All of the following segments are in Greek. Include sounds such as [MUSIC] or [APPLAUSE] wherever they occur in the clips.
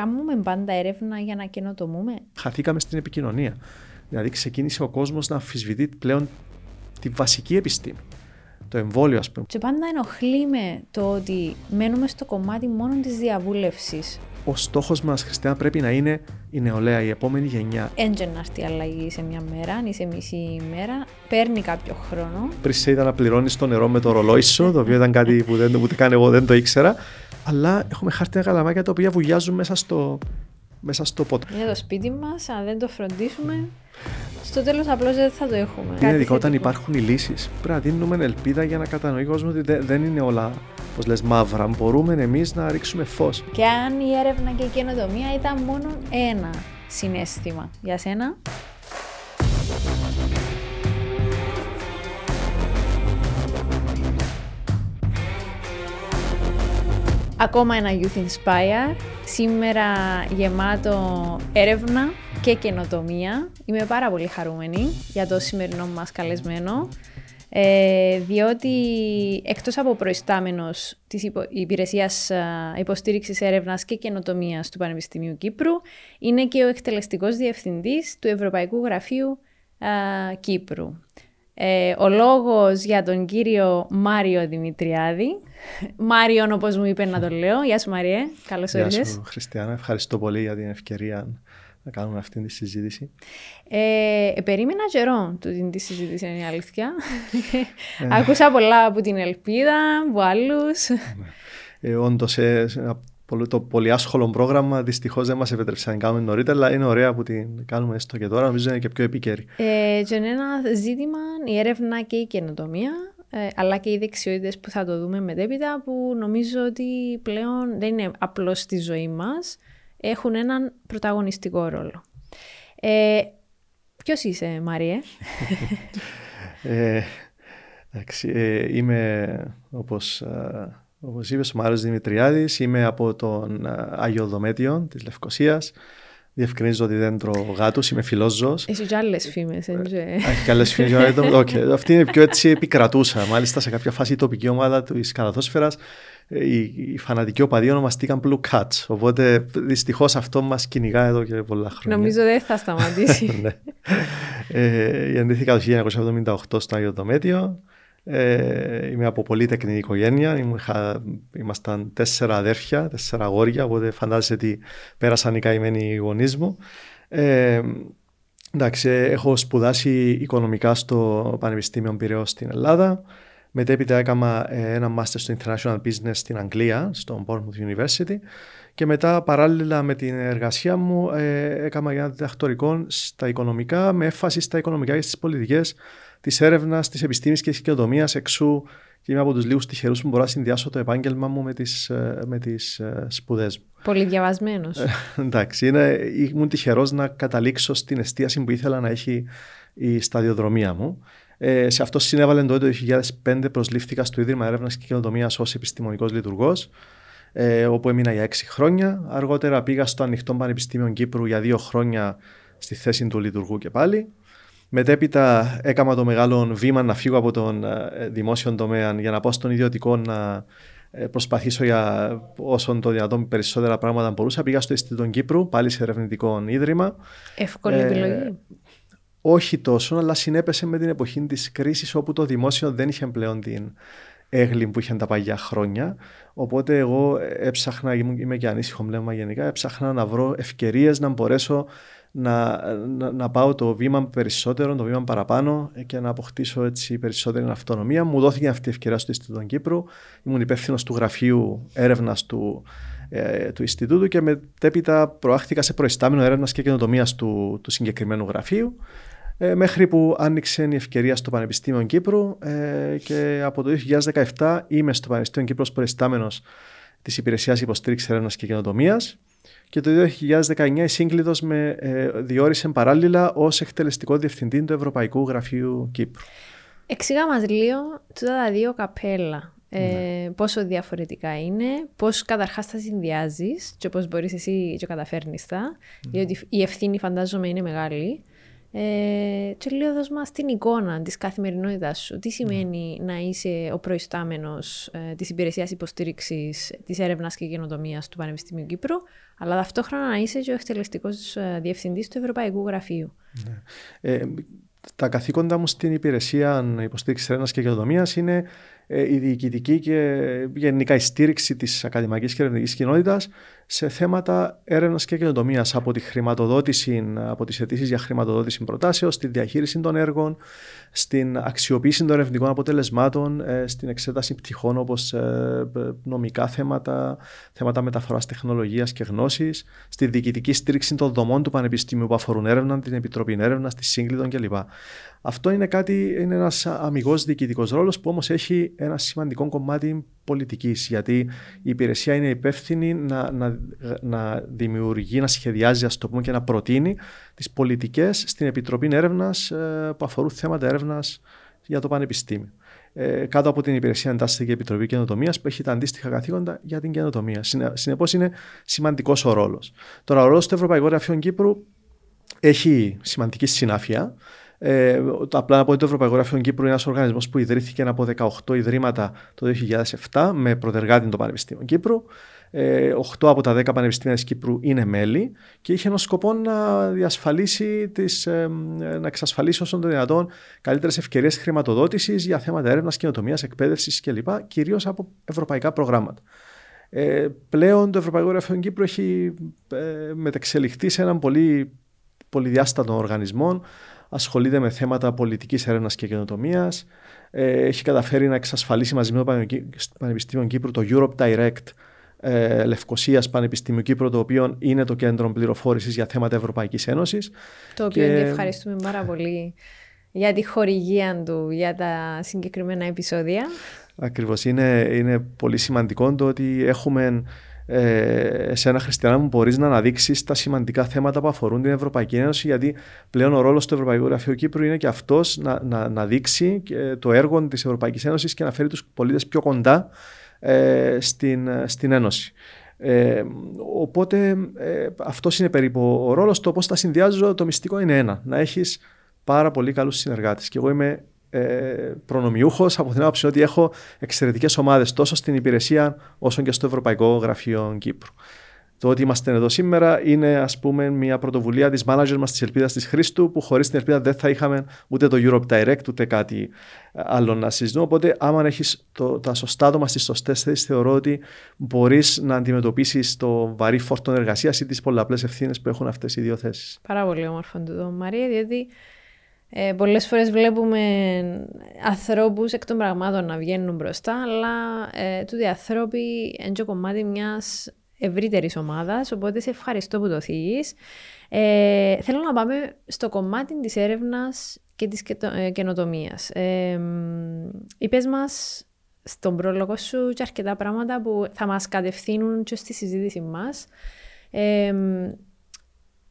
κάνουμε πάντα έρευνα για να καινοτομούμε; Χαθήκαμε στην επικοινωνία. Δηλαδή ξεκίνησε ο κόσμος να αμφισβητεί πλέον τη βασική επιστήμη. Το εμβόλιο, ας πούμε. Και πάντα ενοχλεί με το ότι μένουμε στο κομμάτι μόνο της διαβούλευσης. Ο στόχος μας, Χριστιανά, πρέπει να είναι η νεολαία, η επόμενη γενιά. Έντζε να έρθει αλλαγή σε μια μέρα, ή σε μισή μέρα. Παίρνει κάποιο χρόνο. Πριν σε είδα να πληρώνεις το νερό με το ρολόι σου, το οποίο ήταν κάτι που δεν, ούτε καν εγώ δεν το ήξερα. Αλλά έχουμε χάρτινα καλαμάκια τα οποία βουλιάζουν μέσα στο, μέσα στο πότο. Είναι το σπίτι μας, αν δεν το φροντίσουμε, στο τέλος απλώς δεν θα το έχουμε. Είναι ειδικά όταν υπάρχουν οι λύσεις. Πρέπει να δίνουμε ελπίδα για να κατανοεί ο κόσμος ότι δεν είναι όλα, πώς λες, μαύρα. Μπορούμε εμείς να ρίξουμε φως. Και αν η έρευνα και η καινοτομία ήταν μόνο ένα συνέστημα για σένα. Ακόμα ένα Youth Inspire, σήμερα γεμάτο έρευνα και καινοτομία. Είμαι πάρα πολύ χαρούμενη για το σημερινό μας καλεσμένο, ε, διότι εκτός από προϊστάμενος της υπο, υπηρεσίας υποστήριξης έρευνας και καινοτομίας του Πανεπιστημίου Κύπρου, είναι και ο εκτελεστικός διευθυντής του Ευρωπαϊκού Γραφείου Κύπρου. Ε, ο λόγος για τον κύριο Μάριο Δημητριάδη. Μάριον όπως μου είπε να τον λέω. Γεια σου Μαριέ, καλώς ήρθες. Γεια σου Χριστιανά, ευχαριστώ πολύ για την ευκαιρία να κάνουμε αυτή τη συζήτηση. Ε, ε περίμενα καιρό του τη συζήτηση, είναι η αλήθεια. Ε. Άκουσα πολλά από την Ελπίδα, από άλλους. Ε, Όντως, ε, το πολύ άσχολο πρόγραμμα δυστυχώς δεν μας επέτρεψε να κάνουμε νωρίτερα, αλλά είναι ωραία που την κάνουμε έστω και τώρα. Νομίζω είναι και πιο επίκαιρη. Ε, και είναι ένα ζήτημα η έρευνα και η καινοτομία, ε, αλλά και οι δεξιότητες που θα το δούμε μετέπειτα, που νομίζω ότι πλέον δεν είναι απλώς στη ζωή μας έχουν έναν πρωταγωνιστικό ρόλο. Ε, Ποιος είσαι, Μάριε; [LAUGHS] ε, εντάξει, ε, είμαι, όπως, ε, όπως είπες, ο Μάριος Δημητριάδης. Είμαι από τον ε, Άγιο Δομέτιο της Λευκοσίας. Διευκρινίζω ότι δεν τρώω γάτους, είμαι φιλόζωος. Έχει και άλλες φήμες, έτσι. Έχει και άλλες φήμες. okay. [LAUGHS] Αυτή είναι πιο έτσι επικρατούσα. Μάλιστα σε κάποια φάση η τοπική ομάδα της καλαθόσφαιρας οι, οι φανατικοί οπαδοί ονομαστήκαν Blue Cats. Οπότε δυστυχώς αυτό μας κυνηγά εδώ και πολλά χρόνια. Νομίζω δεν θα [LAUGHS] σταματήσει. ναι. ε, γεννήθηκα το 1978 στο Άγιο Δομέτιο. Ε, είμαι από πολύ τεκνή οικογένεια. ήμασταν τέσσερα αδέρφια, τέσσερα αγόρια. Οπότε φαντάζεσαι ότι πέρασαν οι καημένοι γονείς μου. Ε, εντάξει, έχω σπουδάσει οικονομικά στο Πανεπιστήμιο Πυραιό στην Ελλάδα. Μετέπειτα έκανα ε, ένα Master στο International Business στην Αγγλία, στο Bournemouth University και μετά παράλληλα με την εργασία μου ε, έκανα ένα διδακτορικό στα οικονομικά με έμφαση στα οικονομικά και στις πολιτικές της έρευνας, της επιστήμης και της κοινοτομίας εξού και είμαι από τους λίγους τυχερούς που μπορώ να συνδυάσω το επάγγελμα μου με τις, ε, με τις σπουδές μου. Πολύ διαβασμένος. εντάξει, είναι, ήμουν τυχερός να καταλήξω στην εστίαση που ήθελα να έχει η σταδιοδρομία μου. Ε, σε αυτό συνέβαλε το 2005 προσλήφθηκα στο Ίδρυμα Έρευνας και Καινοτομίας ως επιστημονικός λειτουργός, ε, όπου έμεινα για έξι χρόνια. Αργότερα πήγα στο Ανοιχτό Πανεπιστήμιο Κύπρου για δύο χρόνια στη θέση του λειτουργού και πάλι. Μετέπειτα έκανα το μεγάλο βήμα να φύγω από τον ε, δημόσιο τομέα για να πάω στον ιδιωτικό να ε, προσπαθήσω για όσο το δυνατόν περισσότερα πράγματα μπορούσα. Πήγα στο Ινστιτούτο Κύπρου, πάλι σε ερευνητικό ίδρυμα. Εύκολη επιλογή όχι τόσο, αλλά συνέπεσε με την εποχή της κρίσης όπου το δημόσιο δεν είχε πλέον την έγκλη που είχαν τα παλιά χρόνια. Οπότε εγώ έψαχνα, είμαι και ανήσυχο πνεύμα γενικά, έψαχνα να βρω ευκαιρίες να μπορέσω να, να, να, πάω το βήμα περισσότερο, το βήμα παραπάνω και να αποκτήσω έτσι περισσότερη αυτονομία. Μου δόθηκε αυτή η ευκαιρία στο Ινστιτούτο Κύπρου. Ήμουν υπεύθυνος του γραφείου έρευνας του, ε, του Ινστιτούτου και μετέπειτα προάχθηκα σε προϊστάμενο έρευνας και καινοτομίας του, του συγκεκριμένου γραφείου. Ε, μέχρι που άνοιξε η ευκαιρία στο Πανεπιστήμιο Κύπρου ε, και από το 2017 είμαι στο Πανεπιστήμιο Κύπρου ως προϊστάμενος της Υπηρεσίας Υποστήριξης Έρευνας και Καινοτομίας και το 2019 η Σύγκλητος με ε, διόρισε παράλληλα ως εκτελεστικό διευθυντή του Ευρωπαϊκού Γραφείου Κύπρου. Εξήγα μας λίγο τα δύο καπέλα. Ε, ναι. Πόσο διαφορετικά είναι, πώς καταρχάς τα συνδυάζεις και πώς μπορείς εσύ και καταφέρνεις τα, ναι. διότι η ευθύνη φαντάζομαι είναι μεγάλη Ε, και λίγο δώσ' μας την εικόνα της καθημερινότητας σου. Τι σημαίνει να είσαι ο προϊστάμενος ε, της υπηρεσίας υποστήριξης της έρευνας και καινοτομίας του Πανεπιστημίου Κύπρου, αλλά ταυτόχρονα να είσαι και ο εκτελεστικός ε, διευθυντής του Ευρωπαϊκού Γραφείου. Ναι. Ε, τα καθήκοντα μου στην υπηρεσία υποστήριξης έρευνας και καινοτομίας είναι ε, η διοικητική και γενικά η στήριξη της ακαδημαϊκής και ερευνητικής κοινότητας σε θέματα έρευνας και καινοτομίας. Από τη χρηματοδότηση, από τις αιτήσεις για χρηματοδότηση προτάσεως, στη διαχείριση των έργων, στην αξιοποίηση των ερευνητικών αποτελεσμάτων, ε, στην εξέταση πτυχών όπως ε, νομικά θέματα, θέματα μεταφοράς τεχνολογίας και γνώσης, στη διοικητική στήριξη των δομών του Πανεπιστημίου που αφορούν έρευνα, την Επιτροπή Έρευνα, τη Σύγκλιτων κλπ. Αυτό είναι, κάτι, είναι ένας αμυγός διοικητικός ρόλος που όμως έχει ένα σημαντικό κομμάτι πολιτικής γιατί η υπηρεσία είναι υπεύθυνη να, να, να δημιουργεί, να σχεδιάζει ας το πούμε και να προτείνει τις πολιτικές στην Επιτροπή Έρευνας ε, που αφορούν θέματα έρευνας για το Πανεπιστήμιο. Ε, κάτω από την υπηρεσία εντάσσεται και η Επιτροπή Καινοτομίας που έχει τα αντίστοιχα καθήκοντα για την καινοτομία. Συνεπώς είναι σημαντικός ο ρόλος. Τώρα, ο ρόλος του Ευρωπαϊκού Γραφείου Κύπρου έχει σημαντική συνάφεια. Ε, απλά να πω ότι το Ευρωπαϊκό Γραφείο Κύπρου είναι ένας οργανισμός που ιδρύθηκε από 18 ιδρύματα το 2007 με προτεργάτη το Πανεπιστήμιο Κύπρου. Ε, 8 από τα 10 πανεπιστήμια της Κύπρου είναι μέλη και είχε ένα σκοπό να διασφαλίσει τις, ε, να εξασφαλίσει όσο το δυνατόν καλύτερες ευκαιρίες χρηματοδότησης για θέματα έρευνας, κοινοτομία, εκπαίδευσης κλπ. κυρίως από ευρωπαϊκά προγράμματα. Ε, πλέον το Ευρωπαϊκό Γραφείο Κύπρου έχει ε, μεταξελιχθεί σε έναν πολύ πολυδιάστατο οργανισμό ασχολείται με θέματα πολιτικής έρευνας και καινοτομίας. Ε, έχει καταφέρει να εξασφαλίσει μαζί με το Πανεπιστήμιο Κύπρου το Europe Direct ε, Λευκοσίας Πανεπιστήμιο Κύπρου, το οποίο είναι το κέντρο πληροφόρησης για θέματα Ευρωπαϊκής Ένωσης. Το οποίο και... ευχαριστούμε πάρα πολύ για τη χορηγία του για τα συγκεκριμένα επεισόδια. Ακριβώς. Είναι, είναι πολύ σημαντικό το ότι έχουμε ε, σε ένα χριστιανά μου μπορείς να αναδείξεις τα σημαντικά θέματα που αφορούν την Ευρωπαϊκή Ένωση, γιατί πλέον ο ρόλος του Ευρωπαϊκού Γραφείου Κύπρου είναι και αυτός να, να, να δείξει το έργο της Ευρωπαϊκής Ένωσης και να φέρει τους πολίτες πιο κοντά ε, στην, στην Ένωση. Ε, οπότε ε, αυτός είναι περίπου ο ρόλος. Το πώ τα συνδυάζω, το μυστικό είναι ένα. Να έχεις πάρα πολύ καλούς συνεργάτες. Και εγώ είμαι ε, προνομιούχος από την άποψη ότι έχω εξαιρετικές ομάδες τόσο στην υπηρεσία όσο και στο Ευρωπαϊκό Γραφείο Κύπρου. Το ότι είμαστε εδώ σήμερα είναι ας πούμε μια πρωτοβουλία της manager μας της Ελπίδας της Χρήστου που χωρίς την Ελπίδα δεν θα είχαμε ούτε το Europe Direct ούτε κάτι άλλο να συζητούμε. Οπότε άμα έχεις το, τα σωστά άτομα στις σωστές θέσεις θεωρώ ότι μπορείς να αντιμετωπίσεις το βαρύ φόρτο εργασίας ή τις πολλαπλές ευθύνες που έχουν αυτές οι δύο θέσεις. Πάρα πολύ όμορφο το Μαρία διότι ε, πολλές φορές βλέπουμε ανθρώπους εκ των πραγμάτων να βγαίνουν μπροστά, αλλά ε, τούτοι ανθρώποι είναι και κομμάτι μιας ευρύτερης ομάδας, οπότε σε ευχαριστώ που το θίγεις. Ε, θέλω να πάμε στο κομμάτι της έρευνας και της ε, καινοτομίας. Ε, είπες μας στον πρόλογο σου και αρκετά πράγματα που θα μας κατευθύνουν και στη συζήτηση μας. Ε,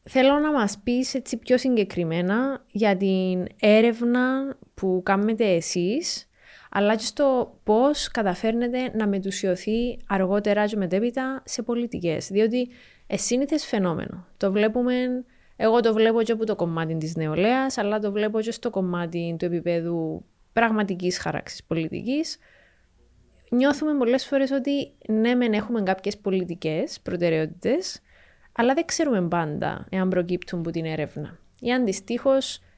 Θέλω να μας πεις έτσι πιο συγκεκριμένα για την έρευνα που κάνετε εσείς, αλλά και στο πώς καταφέρνετε να μετουσιωθεί αργότερα και μετέπειτα σε πολιτικές. Διότι εσύνηθες φαινόμενο. Το βλέπουμε, εγώ το βλέπω και από το κομμάτι της νεολαίας, αλλά το βλέπω και στο κομμάτι του επίπεδου πραγματικής χαράξης πολιτικής. Νιώθουμε πολλές φορές ότι ναι μεν έχουμε κάποιες πολιτικές προτεραιότητες, αλλά δεν ξέρουμε πάντα εάν προκύπτουν από την έρευνα. Ή αντιστοίχω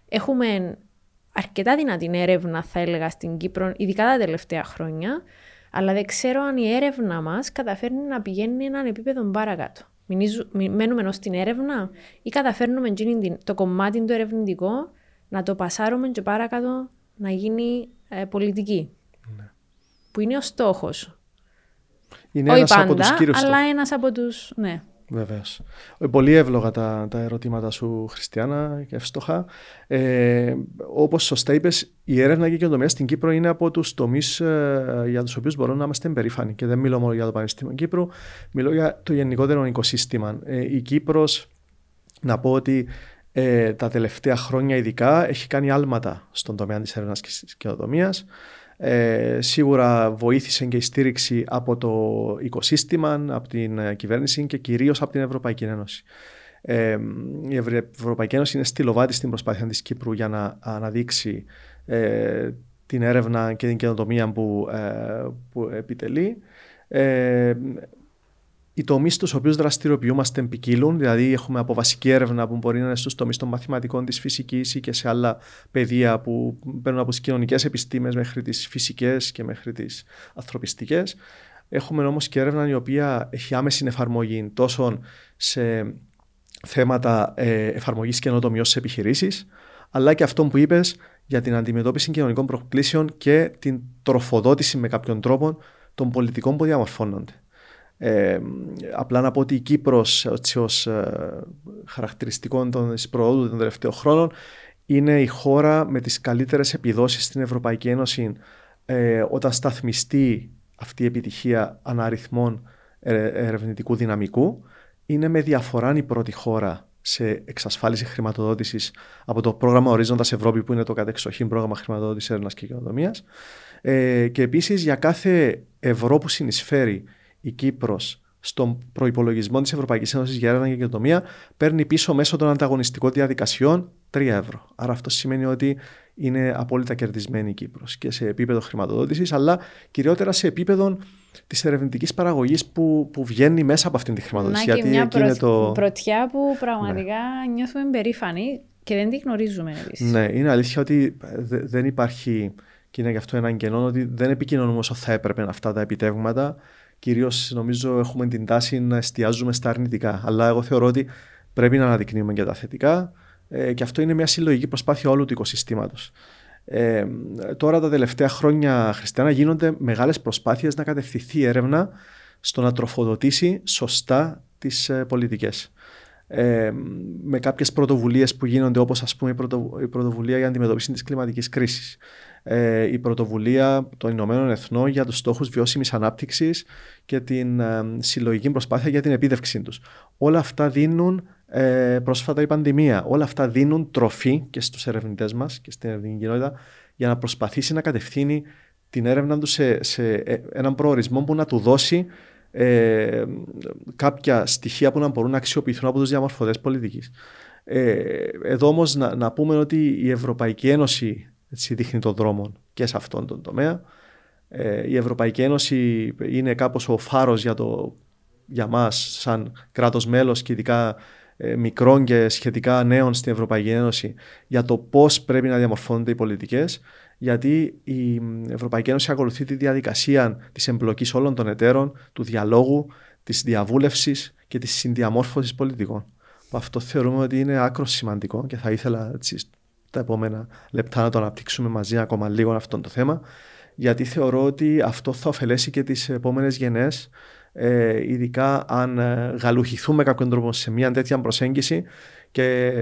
έχουμε αρκετά δυνατή έρευνα, θα έλεγα, στην Κύπρο, ειδικά τα τελευταία χρόνια, αλλά δεν ξέρω αν η έρευνα μας καταφέρνει να πηγαίνει έναν επίπεδο παρακάτω. Μένουμε ως την έρευνα ή καταφέρνουμε το κομμάτι το ερευνητικό να το πασάρουμε και παρακάτω να γίνει ε, πολιτική. Ναι. Που είναι ο στόχος. Είναι Όχι πάντα, αλλά ένας από τους. Ναι. Βεβαίως. Ε, πολύ εύλογα τα, τα ερωτήματα σου, Χριστιανά, και εύστοχα. Ε, Όπως σωστά είπες, η έρευνα και η καινοτομία στην Κύπρο είναι από τους τομείς ε, για τους οποίους μπορούμε να είμαστε περήφανοι. Και δεν μιλώ μόνο για το Πανεπιστήμιο Κύπρου, μιλώ για το γενικότερο οικοσύστημα. Ε, η Κύπρος, να πω ότι ε, τα τελευταία χρόνια ειδικά έχει κάνει άλματα στον τομέα της έρευνας και της καινοτομίας. Ε, σίγουρα βοήθησε και η στήριξη από το οικοσύστημα, από την ε, κυβέρνηση και κυρίως από την Ευρωπαϊκή Ένωση. Ε, η Ευρωπαϊκή Ένωση είναι στυλοβάτη στην προσπάθεια της Κύπρου για να αναδείξει ε, την έρευνα και την καινοτομία που, ε, που επιτελεί. Ε, οι τομείς στους οποίους δραστηριοποιούμαστε ποικίλουν, δηλαδή έχουμε από βασική έρευνα που μπορεί να είναι στους τομείς των μαθηματικών, της φυσικής ή και σε άλλα πεδία που παίρνουν από τις κοινωνικές επιστήμες μέχρι τις φυσικές και μέχρι τις ανθρωπιστικές. Έχουμε όμως και έρευνα η οποία έχει άμεση εφαρμογή τόσο σε θέματα ε, εφαρμογής καινοτομιών σε επιχειρήσεις, αλλά και αυτό που είπες για την αντιμετώπιση κοινωνικών προκλήσεων και την τροφοδότηση με κάποιον τρόπο των πολιτικών που διαμορφώνονται. Ε, απλά να πω ότι η Κύπρος ως ε, χαρακτηριστικό των προόδου των τελευταίων χρόνων είναι η χώρα με τις καλύτερες επιδόσεις στην Ευρωπαϊκή Ένωση ε, όταν σταθμιστεί αυτή η επιτυχία αναριθμών ε, ερευνητικού δυναμικού. Είναι με διαφορά η πρώτη χώρα σε εξασφάλιση χρηματοδότησης από το πρόγραμμα Ορίζοντας Ευρώπη, που είναι το κατεξοχήν πρόγραμμα χρηματοδότησης έρευνας και καινοτομίας. Ε, και επίσης για κάθε ευρώ που συνεισφέρει η Κύπρος στον προπολογισμό της Ευρωπαϊκής Ένωσης για έρευνα και καινοτομία παίρνει πίσω μέσω των ανταγωνιστικών διαδικασιών 3 ευρώ. Άρα αυτό σημαίνει ότι είναι απόλυτα κερδισμένη η Κύπρος και σε επίπεδο χρηματοδότησης, αλλά κυριότερα σε επίπεδο της ερευνητικής παραγωγής που, που βγαίνει μέσα από αυτήν τη χρηματοδότηση. Να και μια προ... το... πρωτιά που πραγματικά ναι. νιώθουμε περήφανοι και δεν τη γνωρίζουμε επίσης. Ναι, είναι αλήθεια ότι δεν υπάρχει. Και είναι γι' αυτό ένα κενό ότι δεν επικοινωνούμε όσο θα έπρεπε αυτά τα επιτεύγματα κυρίως νομίζω έχουμε την τάση να εστιάζουμε στα αρνητικά. Αλλά εγώ θεωρώ ότι πρέπει να αναδεικνύουμε και τα θετικά ε, και αυτό είναι μια συλλογική προσπάθεια όλου του οικοσυστήματος. Ε, τώρα τα τελευταία χρόνια, Χριστιανά, γίνονται μεγάλες προσπάθειες να κατευθυνθεί η έρευνα στο να τροφοδοτήσει σωστά τις ε, πολιτικές. Ε, με κάποιες πρωτοβουλίες που γίνονται όπως ας πούμε η, πρωτοβουλία για αντιμετώπιση της κλιματικής κρίσης ε, η πρωτοβουλία των Ηνωμένων Εθνών για τους στόχους βιώσιμης ανάπτυξης και την ε, συλλογική προσπάθεια για την επίδευξή τους. Όλα αυτά δίνουν ε, πρόσφατα η πανδημία. Όλα αυτά δίνουν τροφή και στους ερευνητές μας και στην ερευνητική κοινότητα για να προσπαθήσει να κατευθύνει την έρευνα τους σε, σε ε, έναν προορισμό που να του δώσει ε, κάποια στοιχεία που να μπορούν να αξιοποιηθούν από τους διαμορφωτές πολιτικής. Ε, εδώ όμως να, να πούμε ότι η Ευρωπαϊκή Ένωση έτσι, δείχνει τον δρόμο και σε αυτόν τον τομέα. Ε, η Ευρωπαϊκή Ένωση είναι κάπως ο φάρος για, το, για μας σαν κράτος μέλος και ειδικά ε, μικρών και σχετικά νέων στην Ευρωπαϊκή Ένωση για το πώς πρέπει να διαμορφώνονται οι πολιτικές γιατί η Ευρωπαϊκή Ένωση ακολουθεί τη διαδικασία της εμπλοκής όλων των εταίρων, του διαλόγου, της διαβούλευσης και της συνδιαμόρφωσης πολιτικών. Αυτό θεωρούμε ότι είναι άκρος σημαντικό και θα ήθελα έτσι, τα επόμενα λεπτά να το αναπτύξουμε μαζί ακόμα λίγο αυτό το θέμα γιατί θεωρώ ότι αυτό θα ωφελέσει και τις επόμενες γενναίες ε, ειδικά αν ε, γαλουχηθούμε κάποιον τρόπο σε μια τέτοια προσέγγιση και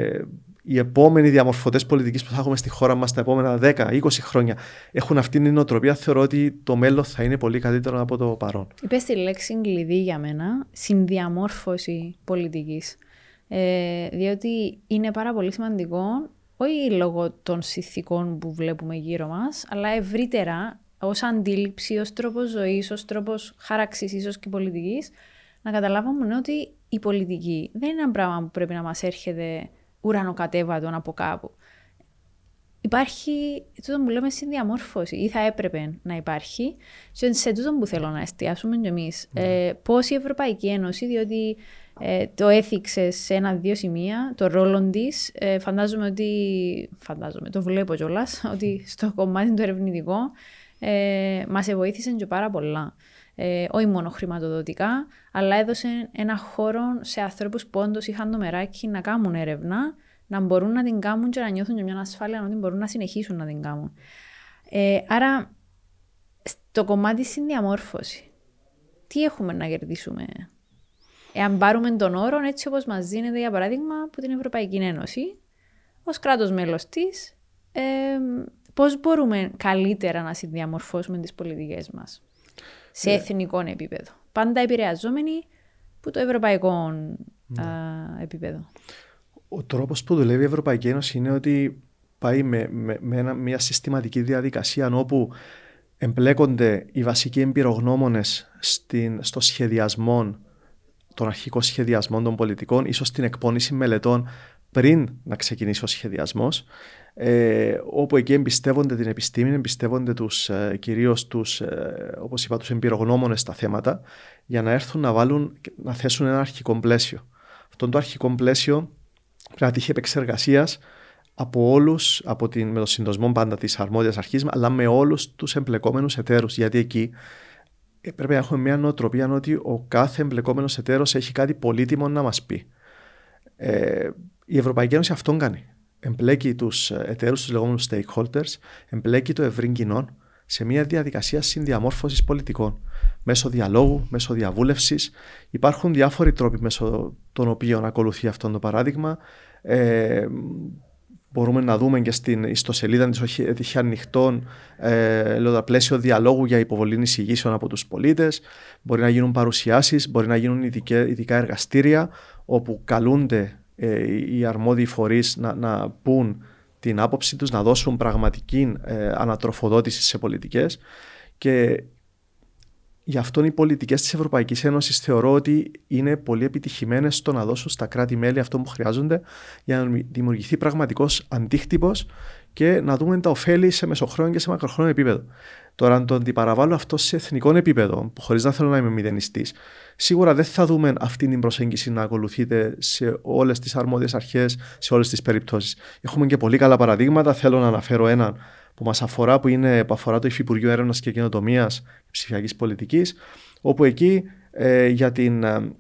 οι επόμενοι διαμορφωτές πολιτικής που θα έχουμε στη χώρα μας τα επόμενα 10-20 χρόνια έχουν αυτήν την νοοτροπία, θεωρώ ότι το μέλλον θα είναι πολύ καλύτερο από το παρόν. Είπες τη λέξη κλειδί για μένα, συνδιαμόρφωση πολιτικής. Ε, διότι είναι πάρα πολύ σημαντικό όχι λόγω των συνθηκών που βλέπουμε γύρω μας, αλλά ευρύτερα ως αντίληψη, ως τρόπος ζωής, ως τρόπος χάραξης ίσως και πολιτικής, να καταλάβουμε ότι η πολιτική δεν είναι ένα πράγμα που πρέπει να μας έρχεται ουρανοκατέβατον από κάπου. Υπάρχει τούτο που λέμε συνδιαμόρφωση ή θα έπρεπε να υπάρχει και σε τούτο που θέλω να εστιάσουμε κι εμείς. Mm. Ε, πώς η Ευρωπαϊκή Ένωση, διότι ε, το έθιξε σε ένα-δύο σημεία, το ρόλο της. Ε, φαντάζομαι ότι. Φαντάζομαι, το βλέπω κιόλας, [LAUGHS] ότι στο κομμάτι του ερευνητικό ε, μας βοήθησε και πάρα πολλά. Ε, όχι μόνο χρηματοδοτικά, αλλά έδωσε ένα χώρο σε ανθρώπους που όντως είχαν το μεράκι να κάνουν έρευνα, να μπορούν να την κάνουν και να νιώθουν και μια ασφάλεια ότι μπορούν να συνεχίσουν να την κάνουν. Ε, άρα, στο κομμάτι συνδιαμόρφωσης, τι έχουμε να κερδίσουμε; Εάν πάρουμε τον όρο έτσι όπως μας δίνεται για παράδειγμα από την Ευρωπαϊκή Ένωση, ως κράτος μέλος της, ε, πώς μπορούμε καλύτερα να συνδιαμορφώσουμε τις πολιτικές μας σε ε. εθνικό επίπεδο. Πάντα επηρεαζόμενοι από το ευρωπαϊκό ναι. επίπεδο. Ο τρόπος που δουλεύει η Ευρωπαϊκή Ένωση είναι ότι πάει με, με, με μια συστηματική διαδικασία όπου εμπλέκονται οι βασικοί εμπειρογνώμονες στο σχεδιασμό τον αρχικό σχεδιασμό των πολιτικών, ίσως την εκπόνηση μελετών πριν να ξεκινήσει ο σχεδιασμός, ε, όπου εκεί εμπιστεύονται την επιστήμη, εμπιστεύονται τους, ε, κυρίως τους, ε, όπως είπα, τους εμπειρογνώμονες στα θέματα, για να έρθουν να, βάλουν, να θέσουν ένα αρχικό πλαίσιο. Αυτό το αρχικό πλαίσιο πρέπει να τύχει επεξεργασίας από όλους, με το συντοσμό πάντα της αρμόδιας αρχής, αλλά με όλους τους εμπλεκόμενους εταίρους. Γιατί εκεί ε, πρέπει να έχουμε μια νοοτροπία ότι ο κάθε εμπλεκόμενος εταίρος έχει κάτι πολύτιμο να μας πει. Ε, η Ευρωπαϊκή Ένωση αυτόν κάνει. Εμπλέκει τους εταίρους, τους λεγόμενους stakeholders, εμπλέκει το ευρύ κοινό σε μια διαδικασία συνδιαμόρφωσης πολιτικών. Μέσω διαλόγου, μέσω διαβούλευσης. Υπάρχουν διάφοροι τρόποι μέσω των οποίων ακολουθεί αυτό το παράδειγμα. Ε, μπορούμε να δούμε και στην ιστοσελίδα της έχει ανοιχτών ε, πλαίσιο διαλόγου για υποβολή εισηγήσεων από τους πολίτες. Μπορεί να γίνουν παρουσιάσεις, μπορεί να γίνουν ειδικά εργαστήρια όπου καλούνται ε, οι αρμόδιοι φορείς να, να πούν την άποψη τους, να δώσουν πραγματική ε, ανατροφοδότηση σε πολιτικές και Γι' αυτό οι πολιτικές της Ευρωπαϊκής Ένωσης θεωρώ ότι είναι πολύ επιτυχημένες στο να δώσουν στα κράτη-μέλη αυτό που χρειάζονται για να δημιουργηθεί πραγματικός αντίκτυπος και να δούμε τα ωφέλη σε μεσοχρόνιο και σε μακροχρόνιο επίπεδο. Τώρα, αν το αντιπαραβάλλω αυτό σε εθνικό επίπεδο, που χωρίς να θέλω να είμαι μηδενιστής, σίγουρα δεν θα δούμε αυτή την προσέγγιση να ακολουθείτε σε όλες τις αρμόδιες αρχές, σε όλες τις περιπτώσεις. Έχουμε και πολύ καλά παραδείγματα. Θέλω να αναφέρω έναν που μας αφορά, που, είναι, που αφορά το Υφυπουργείο Έρευνας και Καινοτομίας και Ψηφιακής Πολιτικής, όπου εκεί ε, για την ε,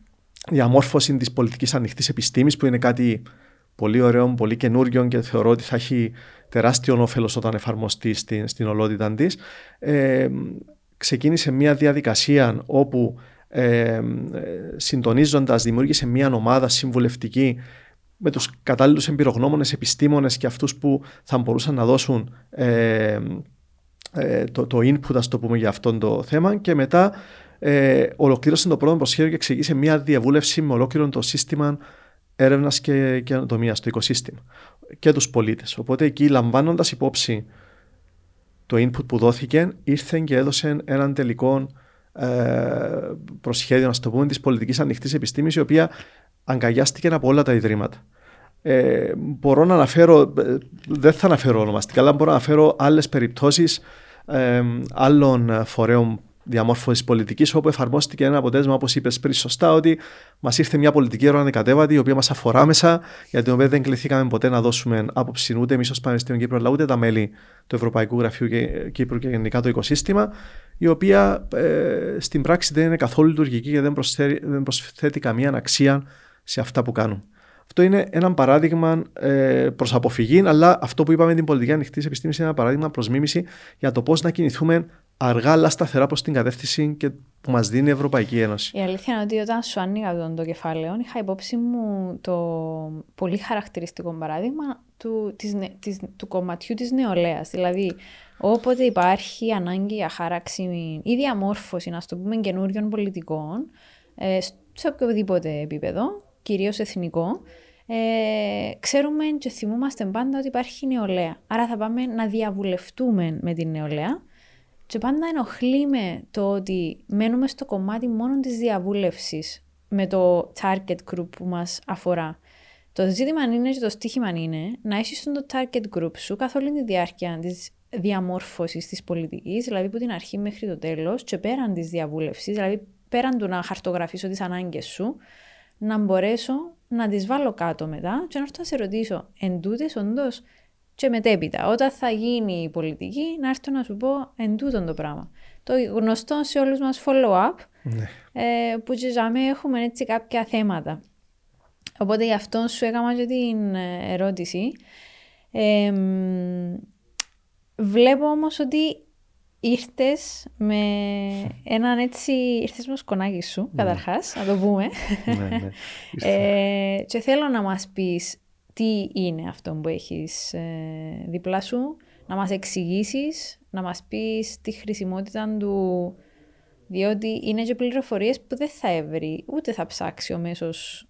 διαμόρφωση της πολιτικής ανοιχτής επιστήμης, που είναι κάτι πολύ ωραίο, πολύ καινούριο και θεωρώ ότι θα έχει τεράστιο όφελος όταν εφαρμοστεί στην, στην ολότητα της. Ε, ξεκίνησε μια διαδικασία όπου ε, συντονίζοντας δημιούργησε μια ομάδα συμβουλευτική με τους κατάλληλους εμπειρογνώμονες, επιστήμονες και αυτούς που θα μπορούσαν να δώσουν ε, ε, το, το input, ας το πούμε, για αυτό το θέμα και μετά ε, ολοκλήρωσε το πρώτο προσχέδιο και ξεκίνησε μια διαβούλευση με ολόκληρο το σύστημα έρευνας και καινοτομία το οικοσύστημα και τους πολίτες. Οπότε εκεί λαμβάνοντας υπόψη το input που δόθηκε ήρθε και έδωσε έναν τελικό ε, προσχέδιο, να το πούμε, της πολιτικής ανοιχτής επιστήμης, η οποία αγκαλιάστηκε από όλα τα ιδρύματα. Ε, μπορώ να αναφέρω, ε, δεν θα αναφέρω ονομαστικά, αλλά μπορώ να αναφέρω άλλες περιπτώσεις ε, άλλων φορέων διαμόρφωσης πολιτικής, όπου εφαρμόστηκε ένα αποτέλεσμα, όπως είπες πριν σωστά, ότι μας ήρθε μια πολιτική ανεκατέβατη, η οποία μας αφορά μέσα, για την οποία δεν κληθήκαμε ποτέ να δώσουμε άποψη ούτε εμείς ως Πανεπιστήμιο Κύπρου, αλλά ούτε τα μέλη του Ευρωπαϊκού Γραφείου Κύπρου και γενικά το οικοσύστημα, η οποία ε, στην πράξη δεν είναι καθόλου λειτουργική και δεν προσθέτει, δεν προσθέτει καμία αξία σε αυτά που κάνουν. Αυτό είναι ένα παράδειγμα ε, προς αποφυγή, αλλά αυτό που είπαμε την πολιτική ανοιχτή επιστήμη είναι ένα παράδειγμα προς μίμηση για το πώς να κινηθούμε αργά αλλά σταθερά προς την κατεύθυνση και που μας δίνει η Ευρωπαϊκή Ένωση. Η αλήθεια είναι ότι όταν σου άνοιγα το κεφάλαιο, είχα υπόψη μου το πολύ χαρακτηριστικό παράδειγμα του, της, της, του κομματιού της νεολαίας. Δηλαδή, όποτε υπάρχει ανάγκη για χάραξη ή διαμόρφωση, να το πούμε, καινούριων πολιτικών, ε, σε οποιοδήποτε επίπεδο, κυρίως εθνικό, ε, ξέρουμε και θυμούμαστε πάντα ότι υπάρχει νεολαία. Άρα θα πάμε να διαβουλευτούμε με την νεολαία και πάντα ενοχλεί με το ότι μένουμε στο κομμάτι μόνο της διαβούλευσης με το target group που μας αφορά. Το ζήτημα είναι και το στίχημα είναι να έχεις το target group σου καθ' όλη τη διάρκεια της διαμόρφωσης της πολιτικής, δηλαδή από την αρχή μέχρι το τέλος και πέραν της διαβούλευσης, δηλαδή πέραν του να χαρτογραφήσω τις ανάγκες σου, να μπορέσω να τις βάλω κάτω μετά και να έρθω να σε ρωτήσω εν τούτες όντως και μετέπειτα. Όταν θα γίνει η πολιτική, να έρθω να σου πω εν τούτον το πράγμα. Το γνωστό σε όλους μας follow-up, ναι. ε, που και έχουμε έτσι κάποια θέματα. Οπότε γι' αυτό σου έκανα και την ε, ερώτηση. Ε, βλέπω όμως ότι ήρθες με έναν έτσι. ήρθες με σκονάκι σου, ναι. καταρχάς, να το πούμε. ναι, ναι. ε, και θέλω να μας πεις τι είναι αυτό που έχεις ε, δίπλα σου, να μας εξηγήσεις, να μας πεις τη χρησιμότητα του. Διότι είναι και πληροφορίες που δεν θα έβρει, ούτε θα ψάξει ο μέσος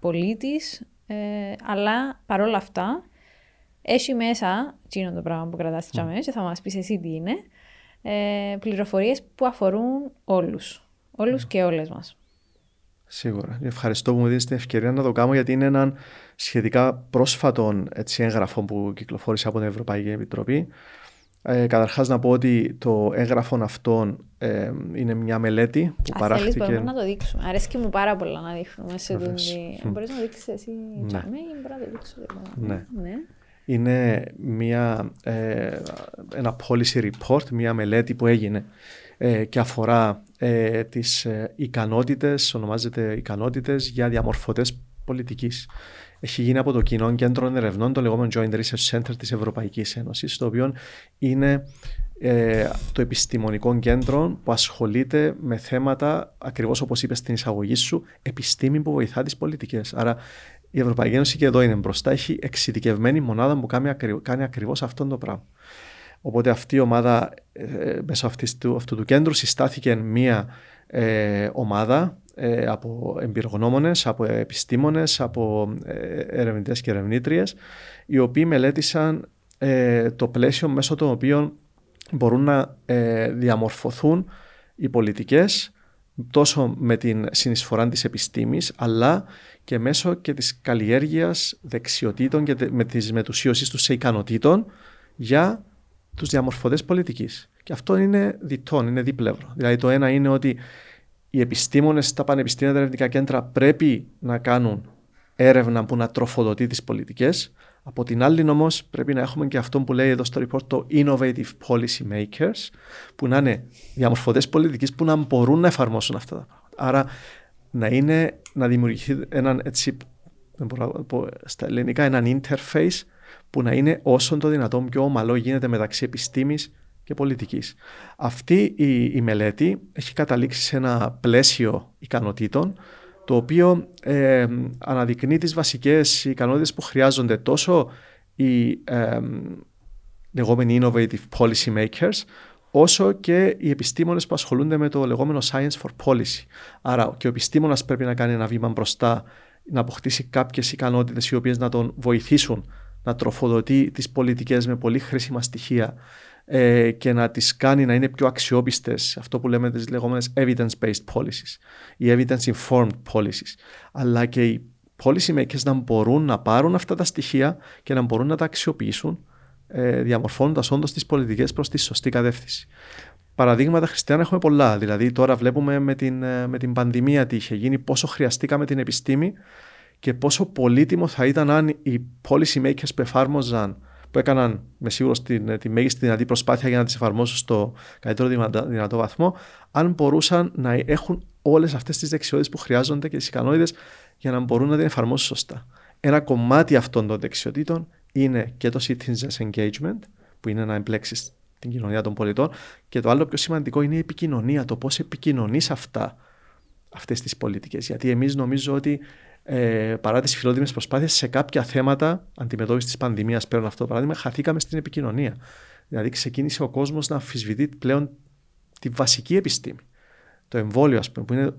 πολίτης, ε, αλλά παρόλα αυτά έχει μέσα, είναι το πράγμα που κρατάς mm. και θα μας πεις εσύ τι είναι, ε, πληροφορίες που αφορούν όλους. Όλους και όλες μας. Σίγουρα. Ευχαριστώ που μου δίνεις την ευκαιρία να το κάνω γιατί είναι ένα σχετικά πρόσφατο έτσι, έγγραφο που κυκλοφόρησε από την Ευρωπαϊκή Επιτροπή. Ε, Καταρχάς, να πω ότι το έγγραφο αυτό ε, είναι μια μελέτη που Α, παράχθηκε. Θέλεις, μπορούμε να το δείξουμε. Αρέσκει μου πάρα πολύ να δείχνουμε σε Βεβαίως. τούτη. Μμ. Μπορείς να το δείξεις εσύ Ναι. τσάμε ή μπορώ να το δείξω εγώ. Ναι. ναι. είναι μια, ε, ένα policy report, μια μελέτη που έγινε ε, και αφορά ε, τις ε, ικανότητες, ονομάζεται ικανότητες για διαμορφωτές πολιτικής. Έχει γίνει από το Κοινό Κέντρο Ερευνών, το λεγόμενο Joint Research Center της Ευρωπαϊκής Ένωσης, το οποίο είναι ε, το επιστημονικό κέντρο που ασχολείται με θέματα, ακριβώς όπως είπες στην εισαγωγή σου, επιστήμη που βοηθά τις πολιτικές. Άρα η Ευρωπαϊκή Ένωση και εδώ είναι μπροστά, έχει εξειδικευμένη μονάδα που κάνει, ακρι, κάνει ακριβώς αυτό το πράγμα. Οπότε αυτή η ομάδα, ε, μέσω αυτής του, αυτού του κέντρου, συστάθηκε μία ε, ομάδα ε, από εμπειρογνώμονες, από επιστήμονες, από ε, ερευνητές και ερευνήτριες, οι οποίοι μελέτησαν ε, το πλαίσιο μέσω των οποίων μπορούν να ε, διαμορφωθούν οι πολιτικές τόσο με την συνεισφορά της επιστήμης αλλά και μέσω και της καλλιέργειας δεξιοτήτων και τε- με τις μετουσίωσης τους σε ικανοτήτων για τους διαμορφωτές πολιτικής. Και αυτό είναι διτών, είναι δίπλευρο. Δηλαδή το ένα είναι ότι οι επιστήμονες στα πανεπιστήμια τα ερευνητικά κέντρα πρέπει να κάνουν έρευνα που να τροφοδοτεί τις πολιτικές. Από την άλλη όμως πρέπει να έχουμε και αυτό που λέει εδώ στο report το innovative policy makers που να είναι διαμορφωτές πολιτικής που να μπορούν να εφαρμόσουν αυτά τα πράγματα. Άρα να είναι να δημιουργηθεί έναν έτσι δεν μπορώ να πω στα ελληνικά έναν interface που να είναι όσο το δυνατόν πιο ομαλό γίνεται μεταξύ επιστήμης και πολιτικής. Αυτή η, η μελέτη έχει καταλήξει σε ένα πλαίσιο ικανοτήτων το οποίο ε, αναδεικνύει τις βασικές ικανότητες που χρειάζονται τόσο οι ε, λεγόμενοι innovative policy makers όσο και οι επιστήμονες που ασχολούνται με το λεγόμενο science for policy. Άρα και ο επιστήμονας πρέπει να κάνει ένα βήμα μπροστά, να αποκτήσει κάποιες ικανότητες οι οποίες να τον βοηθήσουν να τροφοδοτεί τις πολιτικές με πολύ χρήσιμα στοιχεία ε, και να τις κάνει να είναι πιο αξιόπιστες, αυτό που λέμε τις λεγόμενες evidence-based policies ή evidence-informed policies. Αλλά και οι policy makers να μπορούν να πάρουν αυτά τα στοιχεία και να μπορούν να τα αξιοποιήσουν ε, διαμορφώνοντας όντως τις πολιτικές προς τη σωστή κατεύθυνση. Παραδείγματα χριστιανά έχουμε πολλά. Δηλαδή τώρα βλέπουμε με την, ε, με την πανδημία τι είχε γίνει, πόσο χρειαστήκαμε την επιστήμη και πόσο πολύτιμο θα ήταν αν οι policy makers που εφάρμοζαν που έκαναν με σίγουρο την, τη μέγιστη δυνατή προσπάθεια για να τις εφαρμόσουν στο καλύτερο δυνατό, δυνατό βαθμό, αν μπορούσαν να έχουν όλες αυτές τις δεξιότητες που χρειάζονται και τις ικανότητες για να μπορούν να την εφαρμόσουν σωστά. Ένα κομμάτι αυτών των δεξιοτήτων είναι και το citizens engagement, που είναι να εμπλέξεις την κοινωνία των πολιτών, και το άλλο πιο σημαντικό είναι η επικοινωνία, το πώς επικοινωνείς αυτά, αυτές τις πολιτικές. Γιατί εμείς νομίζω ότι ε, παρά τις φιλότιμες προσπάθειες, σε κάποια θέματα αντιμετώπισης της πανδημίας, παίρνω αυτό το παράδειγμα, χαθήκαμε στην επικοινωνία. Δηλαδή, ξεκίνησε ο κόσμος να αμφισβητεί πλέον τη βασική επιστήμη. Το εμβόλιο, ας πούμε, που είναι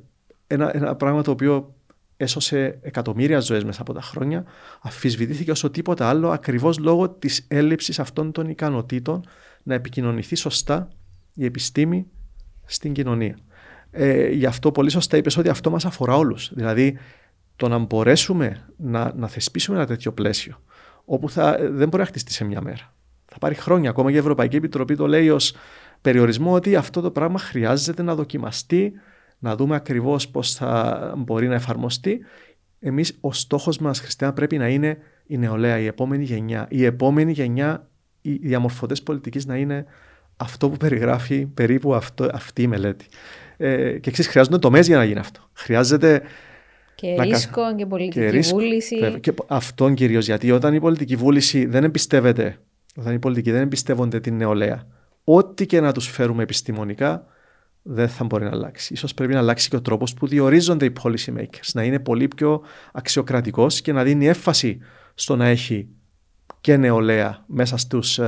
ένα, ένα πράγμα το οποίο έσωσε εκατομμύρια ζωές μέσα από τα χρόνια, αμφισβητήθηκε όσο τίποτα άλλο ακριβώς λόγω της έλλειψης αυτών των ικανοτήτων να επικοινωνηθεί σωστά η επιστήμη στην κοινωνία. Ε, γι' αυτό πολύ σωστά είπες ότι αυτό μας αφορά όλους. Δηλαδή, το να μπορέσουμε να, να θεσπίσουμε ένα τέτοιο πλαίσιο, όπου θα, δεν μπορεί να χτιστεί σε μια μέρα. Θα πάρει χρόνια. Ακόμα και η Ευρωπαϊκή Επιτροπή το λέει ως περιορισμό ότι αυτό το πράγμα χρειάζεται να δοκιμαστεί, να δούμε ακριβώς πώς θα μπορεί να εφαρμοστεί. Εμείς, ο στόχος μας, Χριστιανά, πρέπει να είναι η νεολαία, η επόμενη γενιά. Η επόμενη γενιά, οι διαμορφωτές πολιτικής να είναι αυτό που περιγράφει περίπου αυτό, αυτή η μελέτη. Ε, και εξής, χρειάζονται τομέ για να γίνει αυτό. Χρειάζεται και να ρίσκο κα... και πολιτική και ρίσκο, βούληση. Βέβαια. Και αυτόν κυρίως γιατί όταν η πολιτική βούληση δεν εμπιστεύεται, όταν οι πολιτικοί δεν εμπιστεύονται την νεολαία, ό,τι και να τους φέρουμε επιστημονικά, δεν θα μπορεί να αλλάξει. Ίσως πρέπει να αλλάξει και ο τρόπος που διορίζονται οι policy makers, να είναι πολύ πιο αξιοκρατικός και να δίνει έμφαση στο να έχει και νεολαία μέσα στους,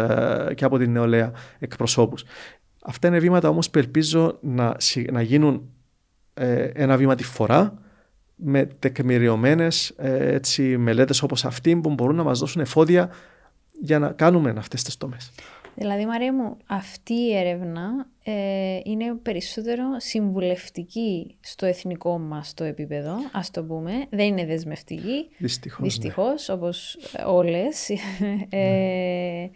και από την νεολαία εκπροσώπους. Αυτά είναι βήματα όμως που ελπίζω να, να γίνουν ένα βήμα τη φορά με τεκμηριωμένες έτσι, μελέτες όπως αυτή που μπορούν να μας δώσουν εφόδια για να κάνουμε αυτές τις τομές. Δηλαδή, Μαρία μου, αυτή η έρευνα ε, είναι περισσότερο συμβουλευτική στο εθνικό μας το επίπεδο, ας το πούμε. Δεν είναι δεσμευτική. Δυστυχώς, Δυστυχώς, όπως όλες. [LAUGHS] Ε,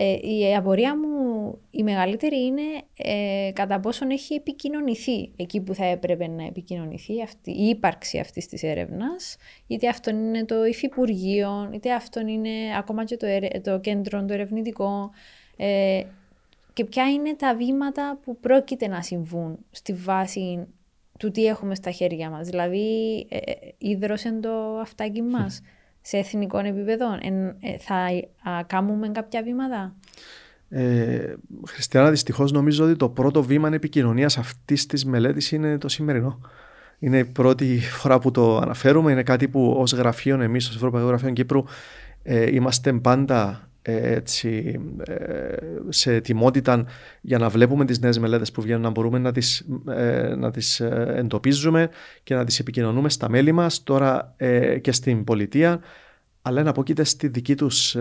ε, η απορία μου η μεγαλύτερη είναι ε, κατά πόσον έχει επικοινωνηθεί εκεί που θα έπρεπε να επικοινωνηθεί αυτή, η ύπαρξη αυτής της έρευνας, είτε αυτό είναι το Υφυπουργείο, είτε αυτό είναι ακόμα και το, το κέντρο, το ερευνητικό, ε, και ποια είναι τα βήματα που πρόκειται να συμβούν στη βάση του τι έχουμε στα χέρια μας. Δηλαδή, ε, ε ίδρωσε το αυτάκι μας σε εθνικό επίπεδο. Ε, θα α, κάνουμε κάποια βήματα; Ε, Χριστιανά, δυστυχώς νομίζω ότι το πρώτο βήμα επικοινωνία αυτής της μελέτης είναι το σημερινό. Είναι η πρώτη φορά που το αναφέρουμε. Είναι κάτι που ως γραφείο, εμείς, ως Ευρωπαϊκό Γραφείο Κύπρου, ε, είμαστε πάντα ε, έτσι, ε, σε ετοιμότητα για να βλέπουμε τις νέες μελέτες που βγαίνουν, να μπορούμε να τις, ε, να τις εντοπίζουμε και να τις επικοινωνούμε στα μέλη μας τώρα και στην πολιτεία αλλά να αποκείται στη δική τους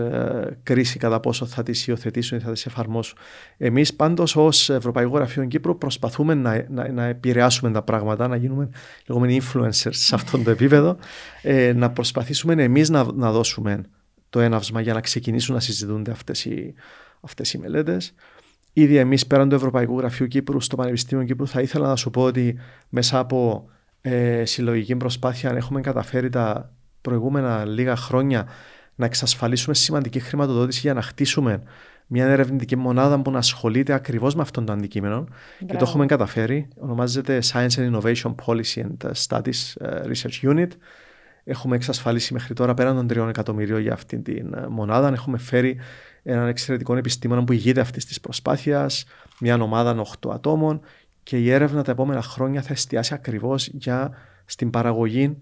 κρίση κατά πόσο θα τις υιοθετήσουν ή θα τις εφαρμόσουν. Εμείς πάντως ως Ευρωπαϊκό Γραφείο Κύπρου προσπαθούμε να, να, να επηρεάσουμε τα πράγματα, να γίνουμε λεγόμενοι influencers σε αυτό το επίπεδο, να προσπαθήσουμε εμείς να, να δώσουμε το έναυσμα για να ξεκινήσουν να συζητούνται αυτές οι, αυτές οι μελέτες. Ήδη εμείς πέραν του Ευρωπαϊκού Γραφείου Κύπρου στο Πανεπιστήμιο Κύπρου θα ήθελα να σου πω ότι μέσα από ε, συλλογική προσπάθεια έχουμε καταφέρει τα προηγούμενα λίγα χρόνια να εξασφαλίσουμε σημαντική χρηματοδότηση για να χτίσουμε μια ερευνητική μονάδα που να ασχολείται ακριβώς με αυτόν το αντικείμενο και το έχουμε καταφέρει. Ονομάζεται Science and Innovation Policy and Studies ε, Research Unit Έχουμε εξασφαλίσει μέχρι τώρα πέραν των τριών εκατομμυρίων για αυτή τη ε, μονάδα. Έχουμε φέρει έναν εξαιρετικό επιστήμονα που ηγείται αυτής της προσπάθειας, μια ομάδα 8 ατόμων και η έρευνα τα επόμενα χρόνια θα εστιάσει ακριβώς για στην παραγωγή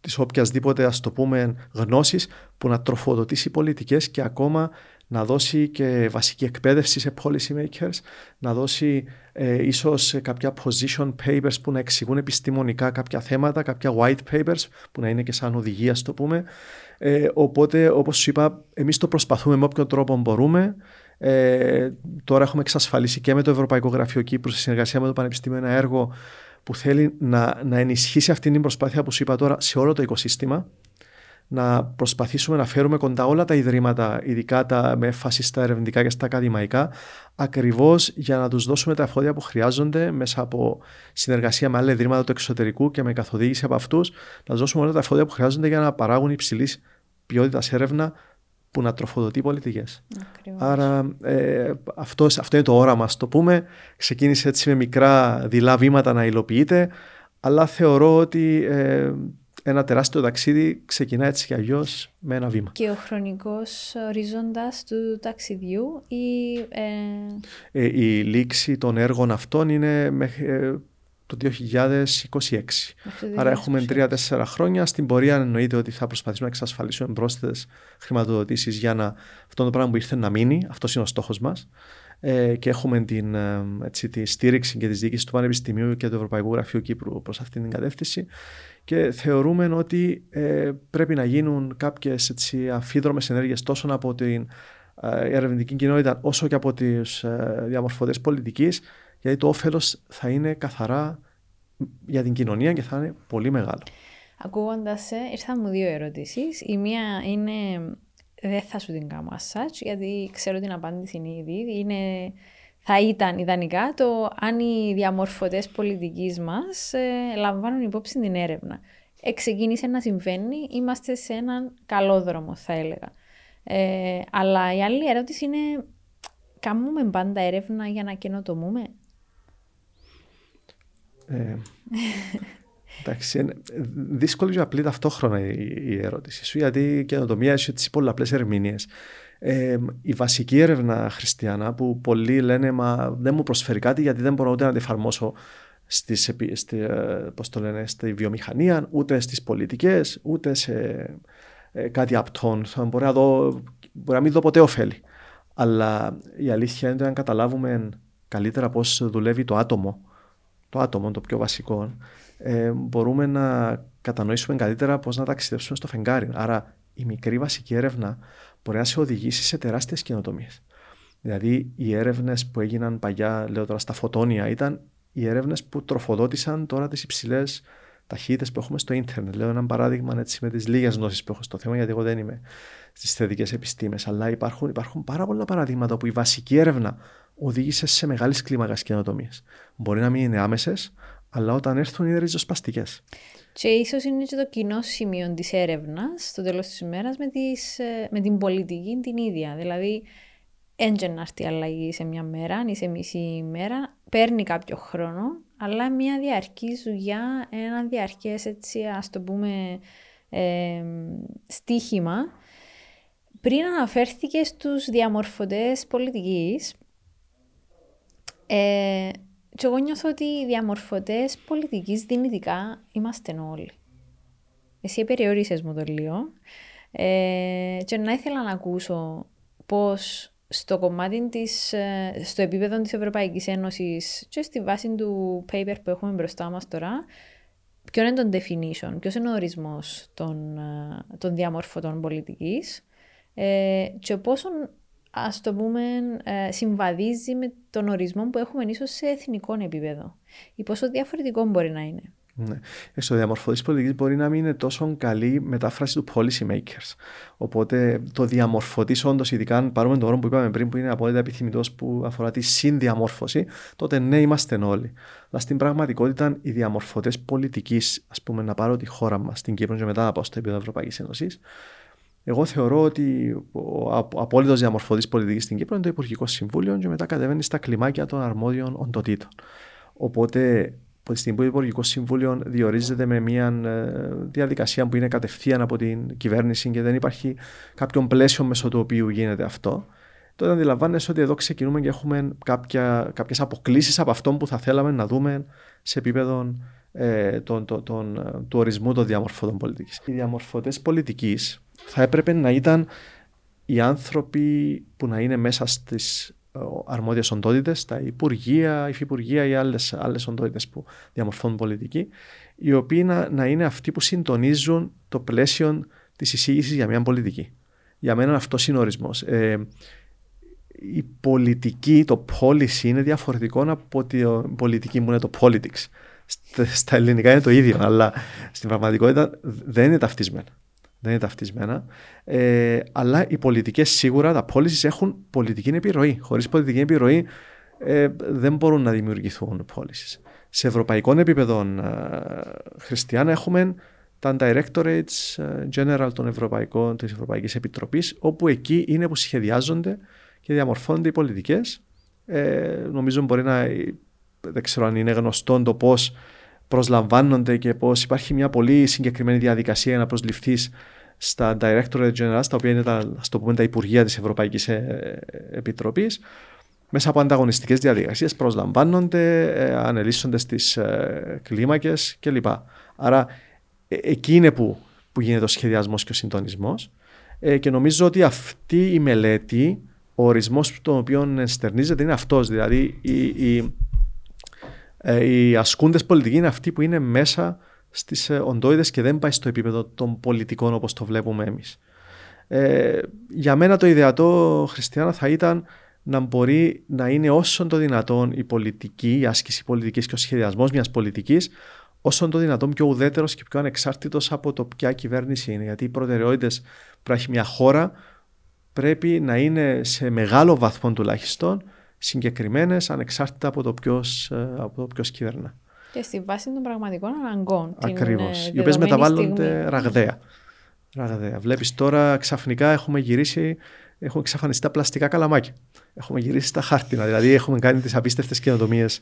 της οποιασδήποτε ας το πούμε γνώσης που να τροφοδοτήσει πολιτικές και ακόμα να δώσει και βασική εκπαίδευση σε policy makers, να δώσει ε, ίσως κάποια position papers που να εξηγούν επιστημονικά κάποια θέματα, κάποια white papers που να είναι και σαν οδηγία, το πούμε. Ε, οπότε, όπως σου είπα, εμείς το προσπαθούμε με όποιον τρόπο μπορούμε. Ε, τώρα έχουμε εξασφαλίσει και με το Ευρωπαϊκό Γραφείο Κύπρου σε συνεργασία με το Πανεπιστήμιο ένα έργο που θέλει να, να ενισχύσει αυτή την προσπάθεια που σου είπα τώρα σε όλο το οικοσύστημα να προσπαθήσουμε να φέρουμε κοντά όλα τα ιδρύματα, ειδικά τα με έμφαση στα ερευνητικά και στα ακαδημαϊκά, ακριβώς για να τους δώσουμε τα εφόδια που χρειάζονται μέσα από συνεργασία με άλλα ιδρύματα του εξωτερικού και με καθοδήγηση από αυτούς, να τους δώσουμε όλα τα εφόδια που χρειάζονται για να παράγουν υψηλής ποιότητας έρευνα που να τροφοδοτεί πολιτικές. Άρα ε, αυτό, αυτό είναι το όραμα, το πούμε. Ξεκίνησε έτσι με μικρά δειλά βήματα να υλοποιείται, αλλά θεωρώ ότι ε, ένα τεράστιο ταξίδι ξεκινά έτσι κι αλλιώς με ένα βήμα. Και ο χρονικός ορίζοντας του ταξιδιού ή. Ε... Ε, η λήξη των έργων αυτών είναι μέχρι ε, το 2026. Άρα έχουμε τρία-τέσσερα χρόνια. Στην πορεία εννοείται ότι θα προσπαθήσουμε να εξασφαλίσουμε πρόσθετες χρηματοδοτήσεις για να αυτό το πράγμα που ήρθε να μείνει. Αυτός είναι ο στόχος μας. Ε, και έχουμε την, ε, έτσι, τη στήριξη και τη διοίκηση του Πανεπιστημίου και του Ευρωπαϊκού Γραφείου Κύπρου προς αυτή την κατεύθυνση και θεωρούμε ότι ε, πρέπει να γίνουν κάποιες έτσι, αφίδρομες ενέργειες τόσο από την ε, ερευνητική κοινότητα όσο και από τις ε, διαμορφωτές πολιτικής γιατί το όφελος θα είναι καθαρά για την κοινωνία και θα είναι πολύ μεγάλο. Ακούγοντας σε, ήρθαν μου δύο ερωτήσεις. Η μία είναι. Δεν θα σου την κάνω as γιατί ξέρω την απάντηση είναι ήδη. Είναι θα ήταν ιδανικά το αν οι διαμορφωτές πολιτικής μας ε, λαμβάνουν υπόψη την έρευνα. Εξεκίνησε να συμβαίνει, είμαστε σε έναν καλό δρόμο θα έλεγα. Ε, αλλά η άλλη ερώτηση είναι, κάνουμε πάντα έρευνα για να καινοτομούμε; Ε, [LAUGHS] εντάξει, είναι δύσκολη και απλή ταυτόχρονα η, ερώτηση σου, γιατί η καινοτομία έχει τις πολλαπλές ερμηνείες. Ε, η βασική έρευνα χριστιανά που πολλοί λένε μα δεν μου προσφέρει κάτι γιατί δεν μπορώ ούτε να τη εφαρμόσω στις, στη, ε, πώς το λένε, στη βιομηχανία, ούτε στις πολιτικές, ούτε σε ε, κάτι απτών. Θα μπορεί να, δω, μπορεί να μην δω ποτέ ωφέλη. Αλλά η αλήθεια είναι ότι αν καταλάβουμε καλύτερα πώς δουλεύει το άτομο, το άτομο το πιο βασικό, ε, μπορούμε να κατανοήσουμε καλύτερα πώς να ταξιδέψουμε στο φεγγάρι. Άρα η μικρή βασική έρευνα μπορεί να σε οδηγήσει σε τεράστιες καινοτομίες. Δηλαδή, οι έρευνες που έγιναν παλιά, λέω τώρα στα φωτόνια, ήταν οι έρευνες που τροφοδότησαν τώρα τις υψηλές ταχύτητες που έχουμε στο ίντερνετ. Λέω ένα παράδειγμα έτσι, με τις λίγες γνώσεις που έχω στο θέμα, γιατί εγώ δεν είμαι στις θετικές επιστήμες. Αλλά υπάρχουν, υπάρχουν πάρα πολλά παραδείγματα όπου η βασική έρευνα οδήγησε σε μεγάλη κλίμακα καινοτομίες. Μπορεί να μην είναι άμεσες, αλλά όταν έρθουν είναι ριζοσπαστικέ. Και ίσως είναι και το κοινό σημείο της έρευνας στο τέλος της ημέρας με, ε, με την πολιτική την ίδια. Δηλαδή, έντια να έρθει αλλαγή σε μια μέρα ή σε μισή ημέρα, παίρνει κάποιο χρόνο, αλλά μια διαρκή δουλειά, ένα διαρκές έτσι, ας το πούμε, ε, στίχημα. Πριν αναφέρθηκε στους διαμορφωτές πολιτικής, ε, και εγώ νιώθω ότι οι διαμορφωτές πολιτικής δυνητικά είμαστε όλοι. Εσύ περιορίσες μου το λίγο. Ε, και να ήθελα να ακούσω πώς στο κομμάτι της, ε, στο επίπεδο της Ευρωπαϊκής Ένωσης και στη βάση του paper που έχουμε μπροστά μας τώρα, ποιο είναι το definition, ποιος είναι ο ορισμός των, ε, των διαμορφωτών πολιτικής ε, και πόσο ας το πούμε, ε, συμβαδίζει με τον ορισμό που έχουμε ίσως σε εθνικό επίπεδο ή πόσο διαφορετικό μπορεί να είναι. Ναι. Στο διαμορφωτή πολιτικής μπορεί να μην είναι τόσο καλή μετάφραση του policy makers. Οπότε το διαμορφωτής, όντως, ειδικά αν πάρουμε τον όρο που είπαμε πριν, που είναι απόλυτα επιθυμητός που αφορά τη συνδιαμόρφωση, τότε ναι, είμαστε όλοι. Αλλά στην πραγματικότητα, οι διαμορφωτές πολιτικής, ας πούμε, να πάρω τη χώρα μας, στην Κύπρο και μετά να πάω στο επίπεδο Ευρωπαϊκής Ένωσης, εγώ θεωρώ ότι ο απόλυτος διαμορφωτής πολιτικής στην Κύπρο είναι το Υπουργικό Συμβούλιο και μετά κατεβαίνει στα κλιμάκια των αρμόδιων οντοτήτων. Οπότε από τη στιγμή που το Υπουργικό Συμβούλιο διορίζεται με μια ε, διαδικασία που είναι κατευθείαν από την κυβέρνηση και δεν υπάρχει κάποιο πλαίσιο μέσω του οποίου γίνεται αυτό, τότε αντιλαμβάνεσαι ότι εδώ ξεκινούμε και έχουμε κάποιες αποκλήσεις από αυτό που θα θέλαμε να δούμε σε επίπεδο ε, τον, τον, τον, του ορισμού των διαμορφωτών πολιτικής. Οι διαμορφωτές πολιτικής θα έπρεπε να ήταν οι άνθρωποι που να είναι μέσα στις αρμόδιες οντότητες, τα υπουργεία, υφυπουργεία ή άλλες, άλλες οντότητες που διαμορφώνουν πολιτική, οι οποίοι να, να είναι αυτοί που συντονίζουν το πλαίσιο της εισήγησης για μια πολιτική. Για μένα αυτός είναι ο ορισμός. Ε, η πολιτική, το policy είναι διαφορετικό από ότι η πολιτική μου είναι το politics. Στα ελληνικά είναι το ίδιο, αλλά στην πραγματικότητα δεν είναι ταυτισμένα δεν είναι ταυτισμένα. Ε, αλλά οι πολιτικές σίγουρα, τα policies έχουν πολιτική επιρροή. Χωρίς πολιτική επιρροή ε, δεν μπορούν να δημιουργηθούν policies. Σε ευρωπαϊκό επίπεδο, ε, Χριστιανά, έχουμε τα directorates ε, general των Ευρωπαϊκών, της Ευρωπαϊκής Επιτροπής, όπου εκεί είναι που σχεδιάζονται και διαμορφώνονται οι πολιτικές. Ε, νομίζω μπορεί να, δεν ξέρω αν είναι γνωστό το πώς προσλαμβάνονται και πώς υπάρχει μια πολύ συγκεκριμένη διαδικασία για να προσληφθείς στα Directorate General, τα οποία είναι τα, το πούμε, τα Υπουργεία της Ευρωπαϊκής ε, Επιτροπής, μέσα από ανταγωνιστικές διαδικασίες προσλαμβάνονται, ε, ανελίσσονται στις ε, κλίμακες κλπ. Άρα ε, εκεί είναι που, που γίνεται ο σχεδιασμός και ο συντονισμός ε, και νομίζω ότι αυτή η μελέτη, ο ορισμός τον οποίο στερνίζεται είναι αυτός, δηλαδή οι, οι, οι ασκούντες πολιτικοί είναι αυτοί που είναι μέσα στις ε, οντόιδες και δεν πάει στο επίπεδο των πολιτικών όπως το βλέπουμε εμείς. Ε, για μένα το ιδεατό χριστιανό θα ήταν να μπορεί να είναι όσο το δυνατόν η πολιτική, η άσκηση πολιτικής και ο σχεδιασμός μιας πολιτικής όσο το δυνατόν πιο ουδέτερος και πιο ανεξάρτητος από το ποια κυβέρνηση είναι. Γιατί οι προτεραιότητες που έχει μια χώρα πρέπει να είναι σε μεγάλο βαθμό τουλάχιστον συγκεκριμένες ανεξάρτητα από το ποιος ε, κυβερνά και στη βάση των πραγματικών αναγκών. Ακριβώς. Ε, οι οποίες μεταβάλλονται στιγμή. ραγδαία. ραγδαία. Βλέπεις τώρα ξαφνικά έχουμε γυρίσει, έχουμε εξαφανιστεί τα πλαστικά καλαμάκια. Έχουμε γυρίσει στα χάρτινα. Δηλαδή έχουμε κάνει τις απίστευτες καινοτομίες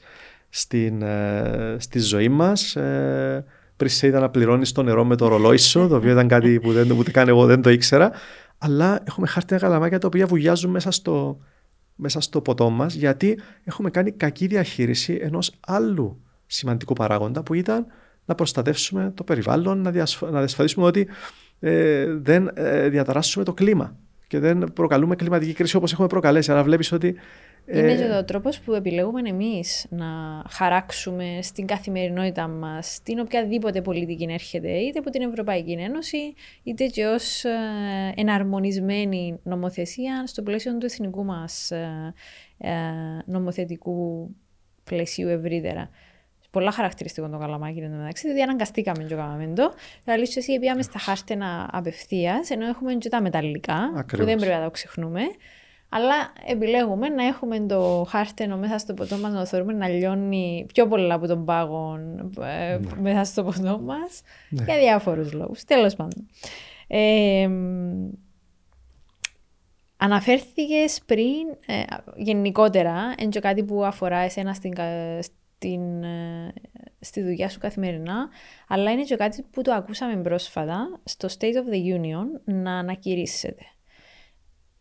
ε, στη ζωή μας. Ε, πριν σε είδα να πληρώνεις το νερό με το ρολόι σου, το οποίο ήταν κάτι που δεν, ούτε καν εγώ δεν το ήξερα. Αλλά έχουμε χάρτινα καλαμάκια τα οποία βουλιάζουν μέσα στο, μέσα στο ποτό μας, γιατί έχουμε κάνει κακή διαχείριση ενός άλλου σημαντικό παράγοντα που ήταν να προστατεύσουμε το περιβάλλον, να, διασφαλίσουμε ότι ε, δεν ε, διαταράσσουμε το κλίμα και δεν προκαλούμε κλιματική κρίση όπως έχουμε προκαλέσει. Άρα βλέπεις ότι Είναι και ο τρόπος που επιλέγουμε εμείς να χαράξουμε στην καθημερινότητά μας την οποιαδήποτε πολιτική έρχεται, είτε από την Ευρωπαϊκή Ένωση, είτε και ως εναρμονισμένη νομοθεσία στο πλαίσιο του εθνικού μας νομοθετικού πλαισίου ευρύτερα πολλά χαρακτηριστικό το καλαμάκι εν μεταξύ, διότι αναγκαστήκαμε και κάναμε το. Θα λύσω εσύ πήγαμε στα χάρτενα απευθείας, ενώ έχουμε και τα μεταλλικά, Ακριβώς. που δεν πρέπει να το ξεχνούμε. Αλλά επιλέγουμε να έχουμε το χάρτενο μέσα στο ποτό μας, να θεωρούμε να λιώνει πιο πολλά από τον πάγο ε, ναι. μέσα στο ποτό μας, ναι. για διάφορους λόγους. Τέλος πάντων. Ε, Αναφέρθηκες πριν ε, γενικότερα, είναι κάτι που αφορά εσένα στην, στην, ε, στη δουλειά σου καθημερινά, αλλά είναι και κάτι που το ακούσαμε πρόσφατα στο State of the Union να ανακηρύσσεται.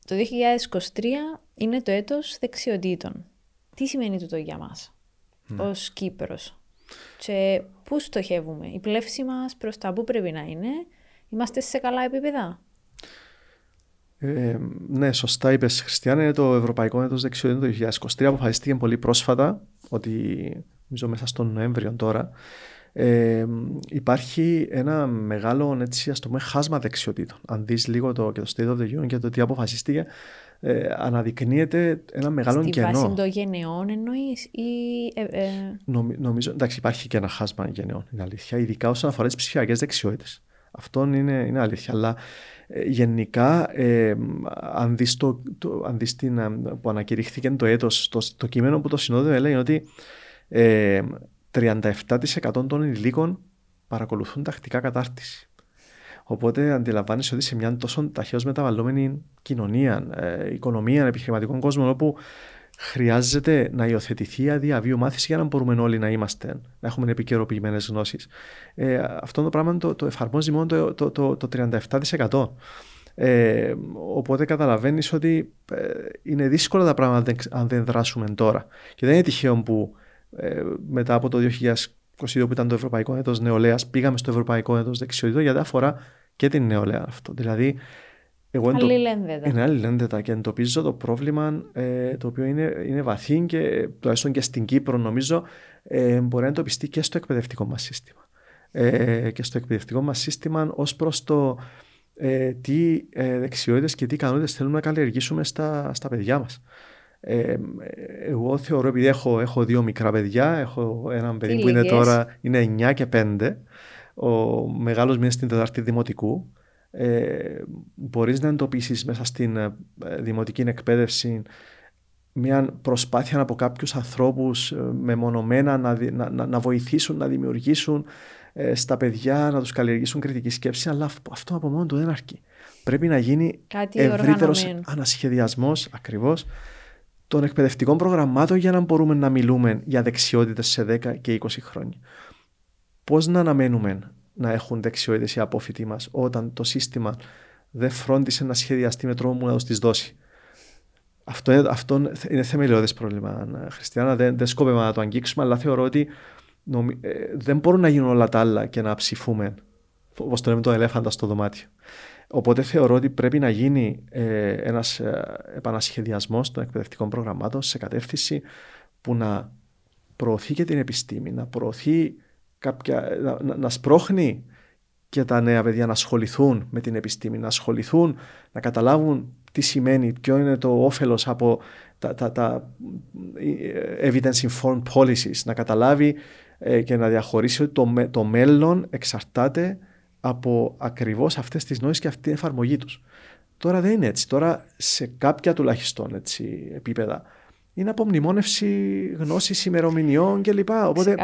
Το 2023 είναι το έτος δεξιοτήτων. Τι σημαίνει τούτο για μας ναι. ως Κύπρος; Και πού στοχεύουμε, η πλεύση μας προς τα πού πρέπει να είναι, είμαστε σε καλά επίπεδα; Ε, ναι, σωστά είπες Χριστιανά, είναι το Ευρωπαϊκό Έτος Δεξιοτήτων το 2023. Αποφασίστηκε πολύ πρόσφατα ότι, νομίζω μέσα στον Νοέμβριο τώρα, ε, υπάρχει ένα μεγάλο έτσι, ας το πούμε, χάσμα δεξιοτήτων. Αν δεις λίγο το, και το State of the Union και το τι αποφασίστηκε, ε, αναδεικνύεται ένα μεγάλο Στη κενό. Στη βάση των γενεών εννοείς, ή... Ε, ε... νομίζω, εντάξει υπάρχει και ένα χάσμα γενεών, είναι αλήθεια, ειδικά όσον αφορά τις ψηφιακές δεξιότητες. Αυτό είναι, είναι αλήθεια, αλλά ε, γενικά, ε, αν δεις, το, το, αν δεις την, ε, που ανακηρύχθηκε το έτος, το, το κείμενο που το συνόδευε λέει ότι ε, 37% των ενηλίκων παρακολουθούν τακτικά κατάρτιση. Οπότε αντιλαμβάνεσαι ότι σε μια τόσο ταχαίως μεταβαλλόμενη κοινωνία, ε, οικονομία, επιχειρηματικών κόσμων, όπου χρειάζεται να υιοθετηθεί αδιαβίου μάθηση για να μπορούμε όλοι να είμαστε, να έχουμε επικαιροποιημένες γνώσεις. Ε, αυτό το πράγμα το, το εφαρμόζει μόνο το, το, το, το 37%. Ε, οπότε καταλαβαίνεις ότι ε, είναι δύσκολα τα πράγματα αν δεν δράσουμε τώρα. Και δεν είναι τυχαίο που ε, μετά από το 2022 που ήταν το Ευρωπαϊκό Έτος Νεολαίας πήγαμε στο Ευρωπαϊκό Έτος Δεξιότητων γιατί αφορά και την νεολαία αυτό. Δηλαδή εγώ αλληλένδετα. Είναι αλληλένδετα και εντοπίζω το πρόβλημα ε, το οποίο είναι, είναι βαθύ και τουλάχιστον και στην Κύπρο νομίζω ε, μπορεί να εντοπιστεί και στο εκπαιδευτικό μας σύστημα. Ε, και στο εκπαιδευτικό μας σύστημα ως προς το ε, τι ε, δεξιότητες και τι ικανότητες θέλουμε να καλλιεργήσουμε στα, στα παιδιά μας. Ε, εγώ θεωρώ, επειδή έχω, έχω δύο μικρά παιδιά, έχω έναν παιδί που είναι τώρα είναι 9 και 5, ο μεγάλος είναι στην Τετάρτη Δημοτικού, ε, μπορείς να εντοπίσεις μέσα στην ε, δημοτική εκπαίδευση μια προσπάθεια από κάποιους ανθρώπους ε, μεμονωμένα να, να, να, βοηθήσουν, να δημιουργήσουν ε, στα παιδιά, να τους καλλιεργήσουν κριτική σκέψη, αλλά αυτό από μόνο του δεν αρκεί. Πρέπει να γίνει ευρύτερος ανασχεδιασμός ακριβώς των εκπαιδευτικών προγραμμάτων για να μπορούμε να μιλούμε για δεξιότητες σε 10 και 20 χρόνια. Πώς να αναμένουμε να έχουν δεξιότητες οι απόφοιτοι μας όταν το σύστημα δεν φρόντισε να σχεδιαστεί με τρόπο που να του τι δώσει. Αυτό, αυτό είναι θεμελιώδες πρόβλημα. Χριστιανά, δεν, δεν σκόπευα να το αγγίξουμε, αλλά θεωρώ ότι νομι, ε, δεν μπορούν να γίνουν όλα τα άλλα και να ψηφούμε, όπως το λέμε, τον ελέφαντα στο δωμάτιο. Οπότε θεωρώ ότι πρέπει να γίνει ε, ένας ε, επανασχεδιασμός των εκπαιδευτικών προγραμμάτων σε κατεύθυνση που να προωθεί και την επιστήμη, να προωθεί κάποια, να, να σπρώχνει και τα νέα παιδιά να ασχοληθούν με την επιστήμη, να ασχοληθούν, να καταλάβουν τι σημαίνει, ποιο είναι το όφελος από τα, τα, τα ε, evidence-informed policies, να καταλάβει ε, και να διαχωρίσει ότι το, το μέλλον εξαρτάται από ακριβώς αυτές τις νόησεις και αυτή την εφαρμογή τους. Τώρα δεν είναι έτσι. Τώρα σε κάποια τουλάχιστον έτσι, επίπεδα είναι απομνημόνευση γνώσης ημερομηνιών κλπ. Οπότε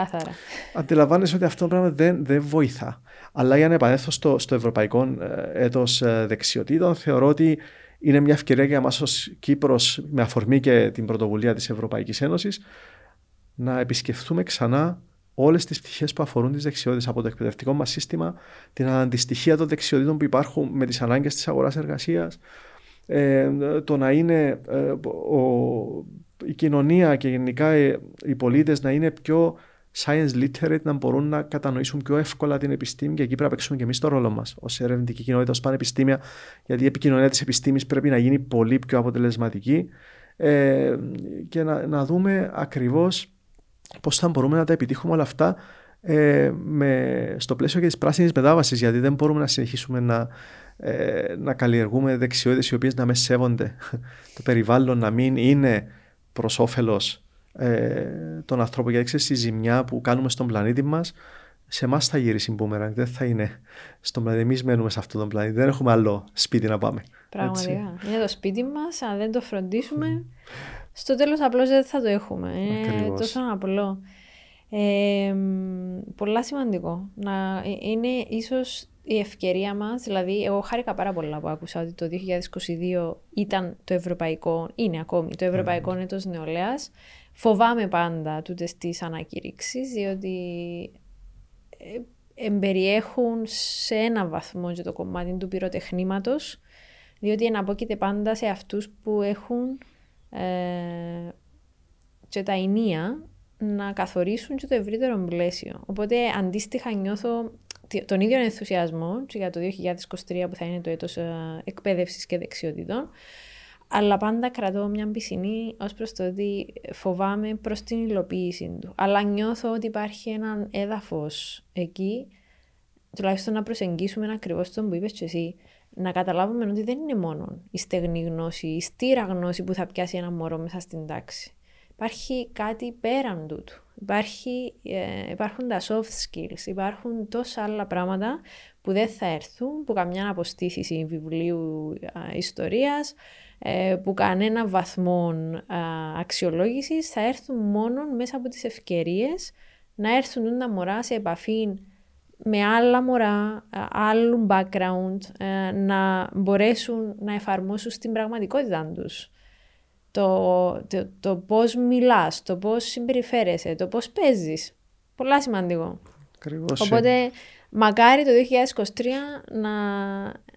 αντιλαμβάνεσαι ότι αυτό το πράγμα δεν, δεν βοηθά. Αλλά για να επανέλθω στο, στο ευρωπαϊκό ε, έτος ε, δεξιοτήτων, θεωρώ ότι είναι μια ευκαιρία για εμάς ως Κύπρος, με αφορμή και την πρωτοβουλία της Ευρωπαϊκής Ένωσης, να επισκεφθούμε ξανά όλες τις πτυχές που αφορούν τις δεξιότητες από το εκπαιδευτικό μας σύστημα, την αντιστοιχεία των δεξιοτήτων που υπάρχουν με τις ανάγκες της αγοράς εργασίας, ε, το να είναι ε, ο, η κοινωνία και γενικά οι πολίτες να είναι πιο science literate, να μπορούν να κατανοήσουν πιο εύκολα την επιστήμη και εκεί πρέπει να παίξουμε και εμείς το ρόλο μας ως ερευνητική κοινότητα, ως πανεπιστήμια, γιατί η επικοινωνία της επιστήμης πρέπει να γίνει πολύ πιο αποτελεσματική. Ε, και να, να δούμε ακριβώς πώς θα μπορούμε να τα επιτύχουμε όλα αυτά ε, με, στο πλαίσιο και της πράσινης μετάβασης γιατί δεν μπορούμε να συνεχίσουμε να, ε, να καλλιεργούμε δεξιότητες οι οποίες να με σέβονται [LAUGHS] το περιβάλλον να μην είναι προς όφελος ε, των ανθρώπων γιατί ξέρεις η ζημιά που κάνουμε στον πλανήτη μας σε εμάς θα γυρίσει μπούμερανγκ, δεν θα είναι στον πλανήτη. Εμείς μένουμε σε αυτόν τον πλανήτη. Δεν έχουμε άλλο σπίτι να πάμε. Πραγματικά. Είναι το σπίτι μας. Αν δεν το φροντίσουμε, στο τέλος απλώς δεν θα το έχουμε. Είναι τόσο απλό. Ε, πολλά σημαντικό. Να, ε, είναι ίσως η ευκαιρία μας. Δηλαδή, εγώ χάρηκα πάρα πολλά που άκουσα ότι το 2022 ήταν το ευρωπαϊκό, είναι ακόμη το ευρωπαϊκό mm. έτος νεολαίας. Φοβάμαι πάντα τούτες τις ανακηρύξεις, διότι ε, εμπεριέχουν σε ένα βαθμό και το κομμάτι του πυροτεχνήματος, διότι εναπόκειται πάντα σε αυτούς που έχουν ε, και τα ενία να καθορίσουν και το ευρύτερο πλαίσιο. Οπότε αντίστοιχα νιώθω τον ίδιο ενθουσιασμό και για το 2023 που θα είναι το έτος ε, εκπαίδευσης και δεξιότητων, αλλά πάντα κρατώ μια πισινή ως προς το ότι φοβάμαι προς την υλοποίηση του. Αλλά νιώθω ότι υπάρχει ένα έδαφος εκεί, τουλάχιστον να προσεγγίσουμε ακριβώς τον που είπες και εσύ, να καταλάβουμε ότι δεν είναι μόνο η στεγνή γνώση, η στήρα γνώση που θα πιάσει ένα μωρό μέσα στην τάξη. Υπάρχει κάτι πέραν τούτου. Υπάρχει, ε, υπάρχουν τα soft skills, υπάρχουν τόσα άλλα πράγματα που δεν θα έρθουν, που καμιά αποστήθηση βιβλίου ε, ιστορίας, ε, που κανένα βαθμό αξιολόγησης θα έρθουν μόνο μέσα από τις ευκαιρίες να έρθουν τα μωρά σε επαφή με άλλα μωρά, άλλου background, ε, να μπορέσουν να εφαρμόσουν στην πραγματικότητα τους. Το, το, το πώς μιλάς, το πώς συμπεριφέρεσαι, το πώς παίζεις. Πολλά σημαντικό. Ακριβώς. Οπότε Μακάρι το 2023 να,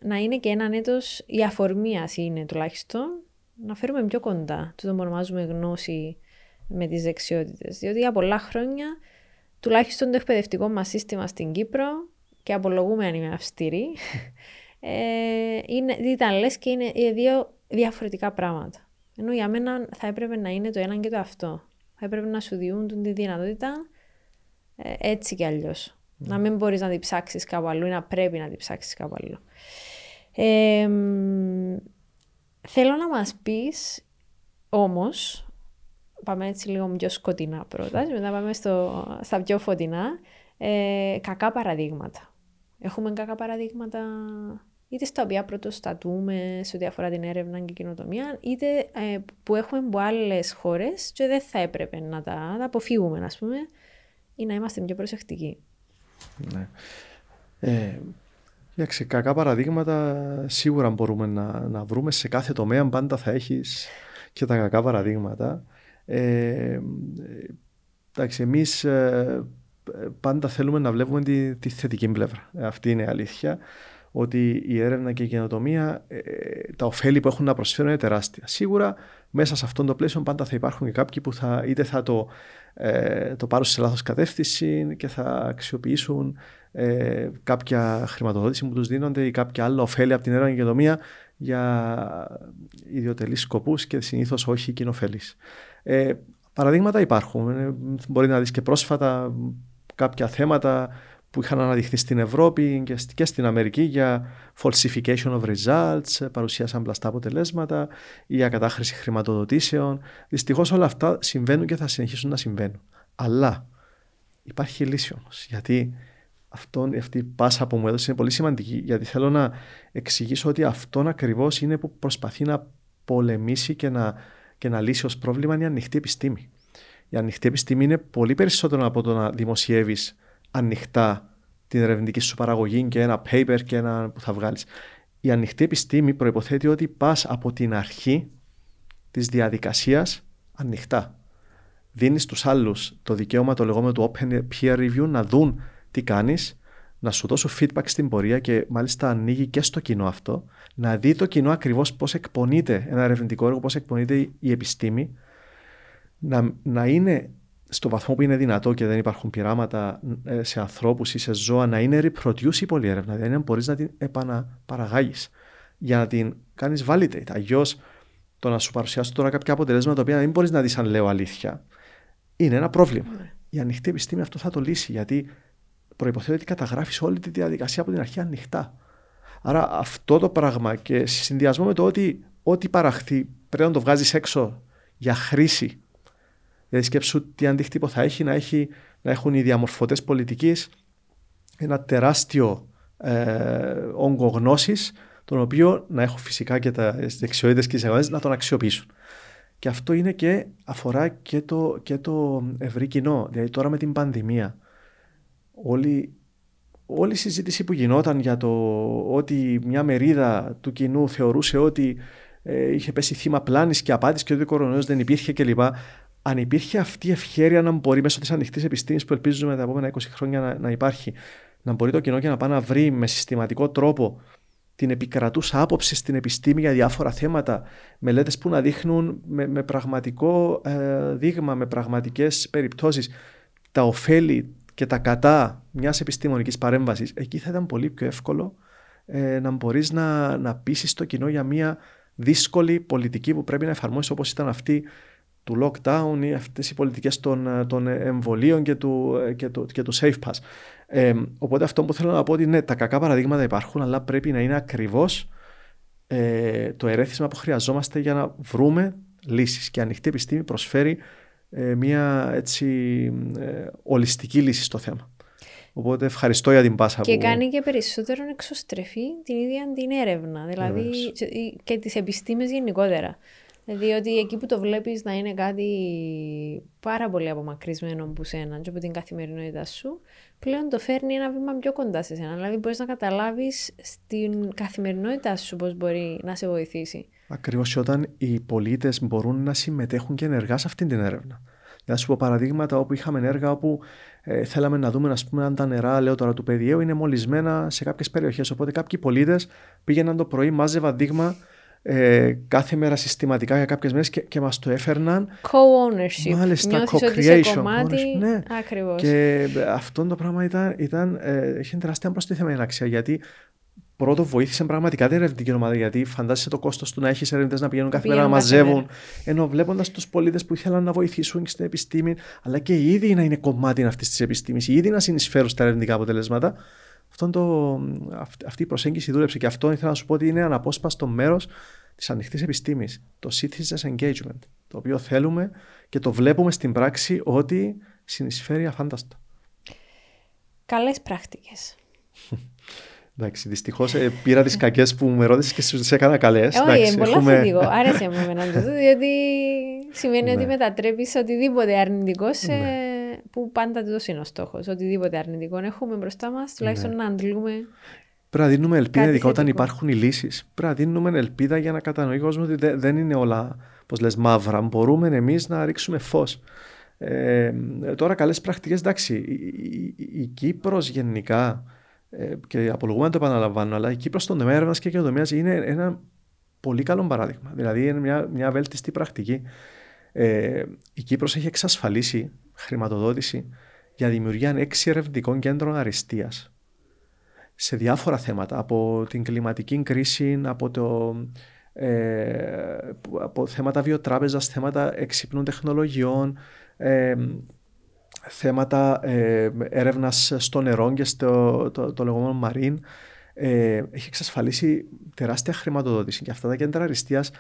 να είναι και έναν έτος, η αφορμή είναι τουλάχιστον, να φέρουμε πιο κοντά το το ονομάζουμε γνώση με τις δεξιότητες. Διότι για πολλά χρόνια, τουλάχιστον το εκπαιδευτικό μας σύστημα στην Κύπρο, και απολογούμε αν είμαι αυστηρή, [LAUGHS] ε, είναι, ήταν λες και είναι δύο διαφορετικά πράγματα. Ενώ για μένα θα έπρεπε να είναι το ένα και το αυτό. Θα έπρεπε να σου διούν τη δυνατότητα ε, έτσι κι αλλιώς. Να μην μπορείς να την ψάξεις κάπου αλλού ή να πρέπει να την ψάξεις κάπου αλλού. θέλω να μας πεις όμως, πάμε έτσι λίγο πιο σκοτεινά πρώτα, μετά πάμε στο, στα πιο φωτεινά, ε, κακά παραδείγματα. Έχουμε κακά παραδείγματα είτε στα οποία πρωτοστατούμε σε ό,τι αφορά την έρευνα και κοινοτομία, είτε ε, που έχουμε από άλλες χώρες και δεν θα έπρεπε να τα, να τα αποφύγουμε, ας πούμε, ή να είμαστε πιο προσεκτικοί. Ναι. Ε, κακά παραδείγματα σίγουρα μπορούμε να, να βρούμε. Σε κάθε τομέα πάντα θα έχεις και τα κακά παραδείγματα. Ε, εντάξει, εμείς ε, πάντα θέλουμε να βλέπουμε τη, τη θετική πλευρά. Αυτή είναι η αλήθεια ότι η έρευνα και η καινοτομία, ε, τα ωφέλη που έχουν να προσφέρουν είναι τεράστια. Σίγουρα μέσα σε αυτόν το πλαίσιο πάντα θα υπάρχουν και κάποιοι που θα, είτε θα το, ε, το πάρουν σε λάθος κατεύθυνση και θα αξιοποιήσουν ε, κάποια χρηματοδότηση που τους δίνονται ή κάποια άλλα ωφέλη από την έρευνα και καινοτομία για ιδιωτελείς σκοπούς και συνήθως όχι κοινοφέλης. Ε, παραδείγματα υπάρχουν. Ε, μπορεί να δεις και πρόσφατα κάποια θέματα που είχαν αναδειχθεί στην Ευρώπη και στην Αμερική για falsification of results, παρουσίασαν πλαστά αποτελέσματα ή για κατάχρηση χρηματοδοτήσεων. Δυστυχώς όλα αυτά συμβαίνουν και θα συνεχίσουν να συμβαίνουν. Αλλά υπάρχει λύση όμως. Γιατί αυτό, αυτή η πάσα που μου έδωσε είναι πολύ σημαντική. Γιατί θέλω να εξηγήσω ότι αυτόν ακριβώς είναι που προσπαθεί να πολεμήσει και να, και να λύσει ως πρόβλημα η ανοιχτή επιστήμη. Η ανοιχτή επιστήμη είναι πολύ περισσότερο από το να δημοσιεύεις ανοιχτά την ερευνητική σου παραγωγή και ένα paper και ένα που θα βγάλεις. Η ανοιχτή επιστήμη προϋποθέτει ότι πας από την αρχή της διαδικασίας ανοιχτά. Δίνεις στους άλλους το δικαίωμα το λεγόμενο του open peer review να δουν τι κάνεις, να σου δώσουν feedback στην πορεία και μάλιστα ανοίγει και στο κοινό αυτό, να δει το κοινό ακριβώς πώς εκπονείται ένα ερευνητικό έργο, πώς εκπονείται η επιστήμη, να, να είναι στο βαθμό που είναι δυνατό και δεν υπάρχουν πειράματα ε, σε ανθρώπους ή σε ζώα να είναι reproducible η έρευνα, δηλαδή να μπορείς να την επαναπαραγάγεις για να την κάνεις validate. Αλλιώς το να σου παρουσιάσω τώρα κάποια αποτελέσματα τα οποία δεν μπορείς να δεις αν λέω αλήθεια, είναι ένα πρόβλημα. Ναι. Η ανοιχτή επιστήμη αυτό θα το λύσει, γιατί προποθέτει ότι καταγράφεις όλη τη διαδικασία από την αρχή ανοιχτά. Άρα αυτό το πράγμα και σε συνδυασμό με το ότι ό,τι παραχθεί πρέπει να το βγάζεις έξω για χρήση. Δηλαδή σκέψου τι αντίκτυπο θα έχει να, έχει, να έχουν οι διαμορφωτές πολιτικής ένα τεράστιο ε, όγκο γνώσης, τον οποίο να έχουν φυσικά και τα δεξιότητες και τις αγορέ να τον αξιοποιήσουν. Και αυτό είναι και αφορά και το, και το ευρύ κοινό. Δηλαδή τώρα με την πανδημία, όλη, όλη η συζήτηση που γινόταν για το ότι μια μερίδα του κοινού θεωρούσε ότι ε, είχε πέσει θύμα πλάνης και απάτης και ότι ο κορονοϊός δεν υπήρχε κλπ. Αν υπήρχε αυτή η ευχαίρεια να μπορεί μέσω της ανοιχτής επιστήμης που ελπίζουμε τα επόμενα 20 χρόνια να, να υπάρχει, να μπορεί το κοινό και να πάει να βρει με συστηματικό τρόπο την επικρατούσα άποψη στην επιστήμη για διάφορα θέματα, μελέτες που να δείχνουν με, με πραγματικό ε, δείγμα, με πραγματικές περιπτώσεις τα ωφέλη και τα κατά μιας επιστημονικής παρέμβασης, εκεί θα ήταν πολύ πιο εύκολο ε, να μπορείς να, να πείσεις το κοινό για μια δύσκολη πολιτική που πρέπει να εφαρμόσει όπως ήταν αυτή του lockdown ή αυτές οι πολιτικές των, των εμβολίων και του, και, του, και του safe pass. Ε, οπότε αυτό που θέλω να πω ότι ναι, τα κακά παραδείγματα υπάρχουν, αλλά πρέπει να είναι ακριβώς ε, το ερέθισμα που χρειαζόμαστε για να βρούμε λύσεις. Και η ανοιχτή επιστήμη προσφέρει ε, μια έτσι ε, ολιστική λύση στο θέμα. Οπότε ευχαριστώ για την πάσα και που... κάνει και περισσότερο εξωστρεφή την ίδια την έρευνα, δηλαδή και τις επιστήμες γενικότερα. Δηλαδή ότι εκεί που το βλέπεις να είναι κάτι πάρα πολύ απομακρυσμένο από σένα και από την καθημερινότητά σου, πλέον το φέρνει ένα βήμα πιο κοντά σε σένα. Δηλαδή μπορείς να καταλάβεις στην καθημερινότητά σου πώς μπορεί να σε βοηθήσει. Ακριβώς όταν οι πολίτες μπορούν να συμμετέχουν και ενεργά σε αυτή την έρευνα. Να σου πω παραδείγματα όπου είχαμε έργα όπου ε, θέλαμε να δούμε ας πούμε, αν τα νερά, λέω τώρα του παιδιού, είναι μολυσμένα σε κάποιες περιοχές. Οπότε κάποιοι πολίτες πήγαιναν το πρωί, μάζευαν δείγμα ε, κάθε μέρα συστηματικά για κάποιες μέρες και, και μας το έφερναν. Co-ownership. Μάλιστα, co-creation. Κομμάτι... Ναι. Ακριβώς. Και αυτό το πράγμα ήταν, ήταν, ε, είχε τεράστια προστιθεμένη αξία γιατί πρώτο βοήθησε πραγματικά την ερευνητική ομάδα γιατί φαντάζεσαι το κόστος του να έχεις ερευνητές να πηγαίνουν κάθε μέρα να μαζεύουν. Ενώ βλέποντας τους πολίτες που ήθελαν να βοηθήσουν στην επιστήμη, αλλά και ήδη να είναι κομμάτι αυτής της επιστήμης, ήδη να συνεισφέρουν στα ερευνητικά αποτελέσματα, αυτό το, αυτή η προσέγγιση δούλεψε και αυτό ήθελα να σου πω ότι είναι αναπόσπαστο μέρος της ανοιχτής επιστήμης. Το citizens engagement. Το οποίο θέλουμε και το βλέπουμε στην πράξη ότι συνεισφέρει αφάνταστα. Καλές πρακτικές. [LAUGHS] Εντάξει, δυστυχώς ε, πήρα τις κακές που με ρώτησες και σου έκανα καλές. Όχι, είναι πολύ έχουμε... θετικό. Άρεσε μου εμένα το διότι σημαίνει ότι ναι. μετατρέπεις οτιδήποτε αρνητικό σε ναι που πάντα το είναι ο στόχος. Οτιδήποτε αρνητικό έχουμε μπροστά μας, τουλάχιστον ναι. να αντλούμε. Πρέπει να δίνουμε ελπίδα, ειδικά όταν υπάρχουν οι λύσεις. Πρέπει να δίνουμε ελπίδα για να κατανοεί ο κόσμος ότι δεν είναι όλα, πώς λες, μαύρα. Μπορούμε εμείς να ρίξουμε φως. Ε, τώρα, καλές πρακτικές, εντάξει. Η, η, η Κύπρος γενικά, ε, και απολογούμε να το επαναλαμβάνω, αλλά η Κύπρος στον τομέα έρευνας και καινοτομίας είναι ένα πολύ καλό παράδειγμα. Δηλαδή, είναι μια, μια βέλτιστη πρακτική. Ε, η Κύπρος έχει εξασφαλίσει χρηματοδότηση για δημιουργία έξι ερευνητικών κέντρων αριστείας σε διάφορα θέματα, από την κλιματική κρίση, από, το, ε, από θέματα βιοτράπεζας, θέματα εξυπνών τεχνολογιών, ε, θέματα ε, έρευνας στο νερό και στο το, το λεγόμενο μαρίν. Ε, έχει εξασφαλίσει τεράστια χρηματοδότηση και αυτά τα κέντρα αριστείας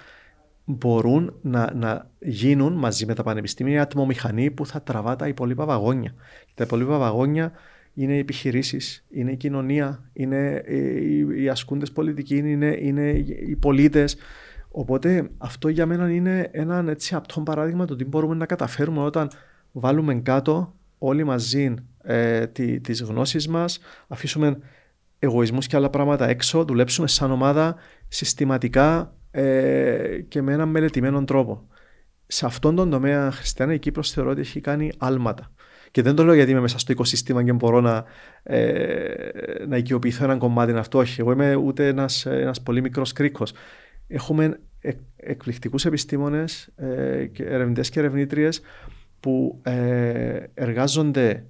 μπορούν να, να γίνουν μαζί με τα πανεπιστήμια ατμομηχανή που θα τραβά τα υπόλοιπα βαγόνια. Τα υπόλοιπα βαγόνια είναι οι επιχειρήσεις, είναι η κοινωνία, είναι οι, οι ασκούντες πολιτικοί, είναι, είναι οι πολίτες. Οπότε αυτό για μένα είναι ένα έτσι απτό παράδειγμα το τι μπορούμε να καταφέρουμε όταν βάλουμε κάτω όλοι μαζί ε, τι, τις γνώσεις μας, αφήσουμε εγωισμούς και άλλα πράγματα έξω, δουλέψουμε σαν ομάδα συστηματικά ε, και με έναν μελετημένο τρόπο. Σε αυτόν τον τομέα, Χριστιανά, η Κύπρος θεωρώ ότι έχει κάνει άλματα. Και δεν το λέω γιατί είμαι μέσα στο οικοσύστημα και μπορώ να, ε, να οικειοποιηθώ έναν κομμάτι αυτό. Όχι, εγώ είμαι ούτε ένας, ένας πολύ μικρός κρίκος. Έχουμε εκ, εκπληκτικούς επιστήμονες, ε, και ερευνητές και ερευνήτριες που ε, εργάζονται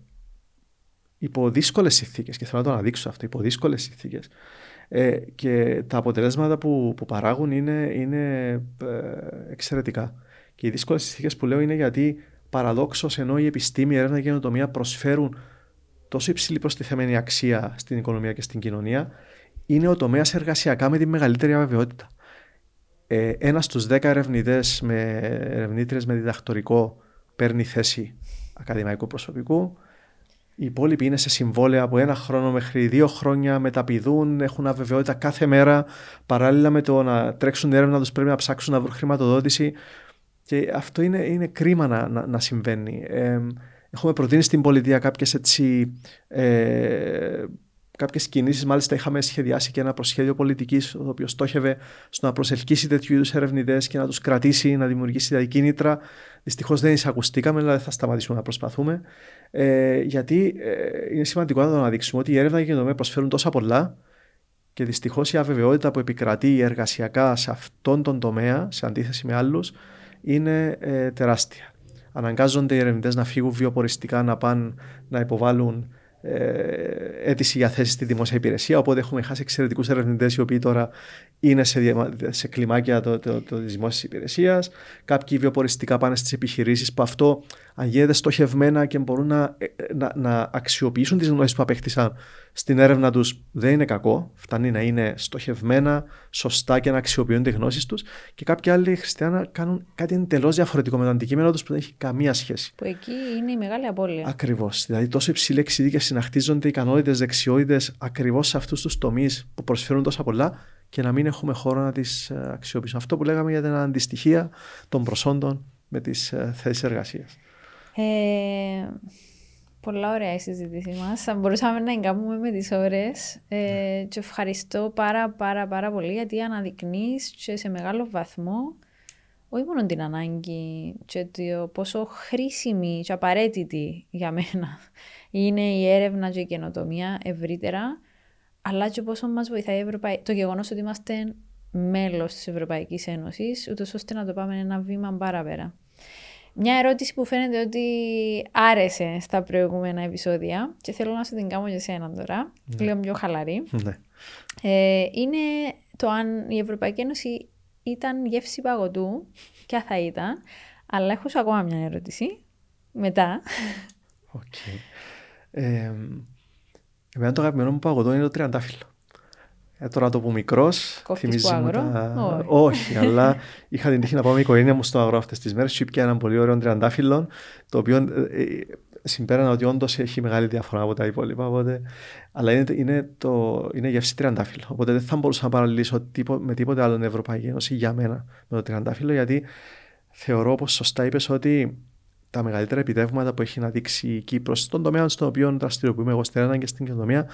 υπό δύσκολες συνθήκες και θέλω να το αναδείξω αυτό, υπό δύσκολες συνθήκες Ε, και τα αποτελέσματα που, που παράγουν είναι, είναι ε, εξαιρετικά. Και οι δύσκολες συνθήκες που λέω είναι γιατί παραδόξως ενώ η επιστήμη, η έρευνα και η καινοτομία προσφέρουν τόσο υψηλή προστιθέμενη αξία στην οικονομία και στην κοινωνία, είναι ο τομέας εργασιακά με τη μεγαλύτερη αβεβαιότητα. Ε, ένας στους δέκα ερευνητές με ερευνήτριες με διδακτορικό παίρνει θέση ακαδημαϊκού προσωπικού. Οι υπόλοιποι είναι σε συμβόλαια από ένα χρόνο μέχρι δύο χρόνια, μεταπηδούν, έχουν αβεβαιότητα κάθε μέρα. Παράλληλα με το να τρέξουν έρευνα τους, πρέπει να ψάξουν να βρουν χρηματοδότηση. Και αυτό είναι, είναι κρίμα να, να, να συμβαίνει. Ε, έχουμε προτείνει στην πολιτεία κάποιες έτσι. Ε, κάποιες κινήσεις. Μάλιστα, είχαμε σχεδιάσει και ένα προσχέδιο πολιτικής, το οποίο στόχευε στο να προσελκύσει τέτοιου είδους ερευνητές και να τους κρατήσει, να δημιουργήσει δηλαδή κίνητρα. Δυστυχώς δεν εισακουστήκαμε, αλλά δεν θα σταματήσουμε να προσπαθούμε. Ε, γιατί ε, είναι σημαντικό να το αναδείξουμε ότι η έρευνα και η καινοτομία προσφέρουν τόσα πολλά και δυστυχώς η αβεβαιότητα που επικρατεί εργασιακά σε αυτόν τον τομέα, σε αντίθεση με άλλους, είναι ε, τεράστια. Αναγκάζονται οι ερευνητές να φύγουν βιοποριστικά, να πάνε να υποβάλουν ε, αίτηση για θέση στη δημόσια υπηρεσία. Οπότε έχουμε χάσει εξαιρετικούς ερευνητές οι οποίοι τώρα είναι σε, σε κλιμάκια το, το, το, της δημόσιας υπηρεσίας. Κάποιοι βιοποριστικά πάνε στις επιχειρήσεις που αυτό αν γίνεται στοχευμένα και μπορούν να, ε, να, να αξιοποιήσουν τις γνώσεις που απέκτησαν στην έρευνα τους, δεν είναι κακό. Φτάνει να είναι στοχευμένα, σωστά και να αξιοποιούν τις γνώσεις τους. Και κάποιοι άλλοι χριστιανοί κάνουν κάτι εντελώς διαφορετικό με το αντικείμενο τους που δεν έχει καμία σχέση. Που εκεί είναι η μεγάλη απώλεια. Ακριβώς. Δηλαδή, τόσο υψηλή εξειδίκευση να χτίζονται ικανότητες, δεξιότητες ακριβώς σε αυτούς τους τομείς που προσφέρουν τόσα πολλά και να μην έχουμε χώρο να τις ε, αξιοποιήσουμε. Αυτό που λέγαμε για την αντιστοιχία των προσόντων με τις ε, θέσεις εργασίας. Ε, πολλά ωραία η συζήτησή μας. Θα μπορούσαμε να εγκάμουμε με τις ώρες. Ε, και ευχαριστώ πάρα πάρα πάρα πολύ γιατί αναδεικνύεις και σε μεγάλο βαθμό όχι μόνο την ανάγκη και το πόσο χρήσιμη και απαραίτητη για μένα [LAUGHS] είναι η έρευνα και η καινοτομία ευρύτερα, αλλά και πόσο μας βοηθάει το γεγονός ότι είμαστε μέλος της Ευρωπαϊκής Ένωσης, ούτως ώστε να το πάμε ένα βήμα παραπέρα. Μια ερώτηση που φαίνεται ότι άρεσε στα προηγούμενα επεισόδια και θέλω να σου την κάνω για σένα τώρα, ναι. λίγο πιο χαλαρή. Ναι. Ε, είναι το αν η Ευρωπαϊκή Ένωση ήταν γεύση παγωτού, ποια θα ήταν, αλλά έχω σου ακόμα μια ερώτηση μετά. OK. Okay. Ε, εμένα το αγαπημένο μου παγωτό είναι το τριαντάφυλλο. Ε, τώρα το που μικρός. Θυμίζει μου τα... Όχι. Όχι, αλλά [LAUGHS] είχα την τύχη να πάω με η οικογένεια μου στον Αγρό αυτές τις μέρες. Σου ένα πολύ ωραίο τριαντάφυλλο, το οποίο ε, ε, συμπέρανα ότι όντως έχει μεγάλη διαφορά από τα υπόλοιπα. Οπότε, αλλά είναι, είναι, το, είναι γεύση τριαντάφυλλο. Οπότε δεν θα μπορούσα να παραλληλίσω τύπο, με τίποτε άλλο την Ευρωπαϊκή Ένωση για μένα με το τριαντάφυλλο, γιατί θεωρώ, όπως σωστά είπες, ότι τα μεγαλύτερα επιτεύγματα που έχει να δείξει η Κύπρος στον τομέα στον οποίο δραστηριοποιούμε εγώ στην και στην κοινωνία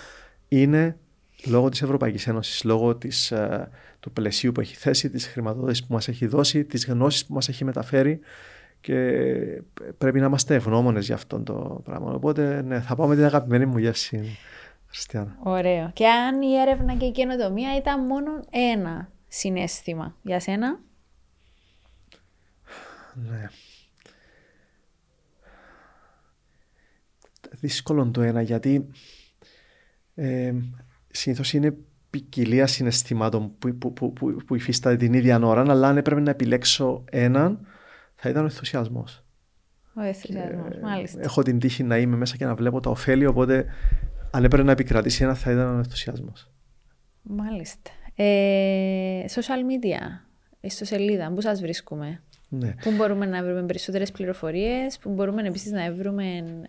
είναι λόγω της Ευρωπαϊκής Ένωσης, λόγω της, uh, του πλαισίου που έχει θέσει, της χρηματοδότησης που μας έχει δώσει, της γνώσης που μας έχει μεταφέρει και πρέπει να είμαστε ευγνώμονες για αυτό το πράγμα. Οπότε ναι, θα πάω με την αγαπημένη μου γεύση. Χριστιανά. Ωραίο. Και αν η έρευνα και η καινοτομία ήταν μόνο ένα συνέστημα για σένα; Ναι. Δύσκολο το ένα γιατί ε, συνήθως είναι ποικιλία συναισθημάτων που, που, που, που, που υφίσταται την ίδια ώρα, αλλά αν έπρεπε να επιλέξω έναν, θα ήταν ο ενθουσιασμός. Ο ενθουσιασμός, μάλιστα. Έχω την τύχη να είμαι μέσα και να βλέπω τα ωφέλη, οπότε αν έπρεπε να επικρατήσει ένα, θα ήταν ο ενθουσιασμός. Μάλιστα. Ε, social media, ιστοσελίδα, πού σας βρίσκουμε; Ναι. Πού μπορούμε να βρούμε περισσότερες πληροφορίες, πού μπορούμε επίσης να βρούμε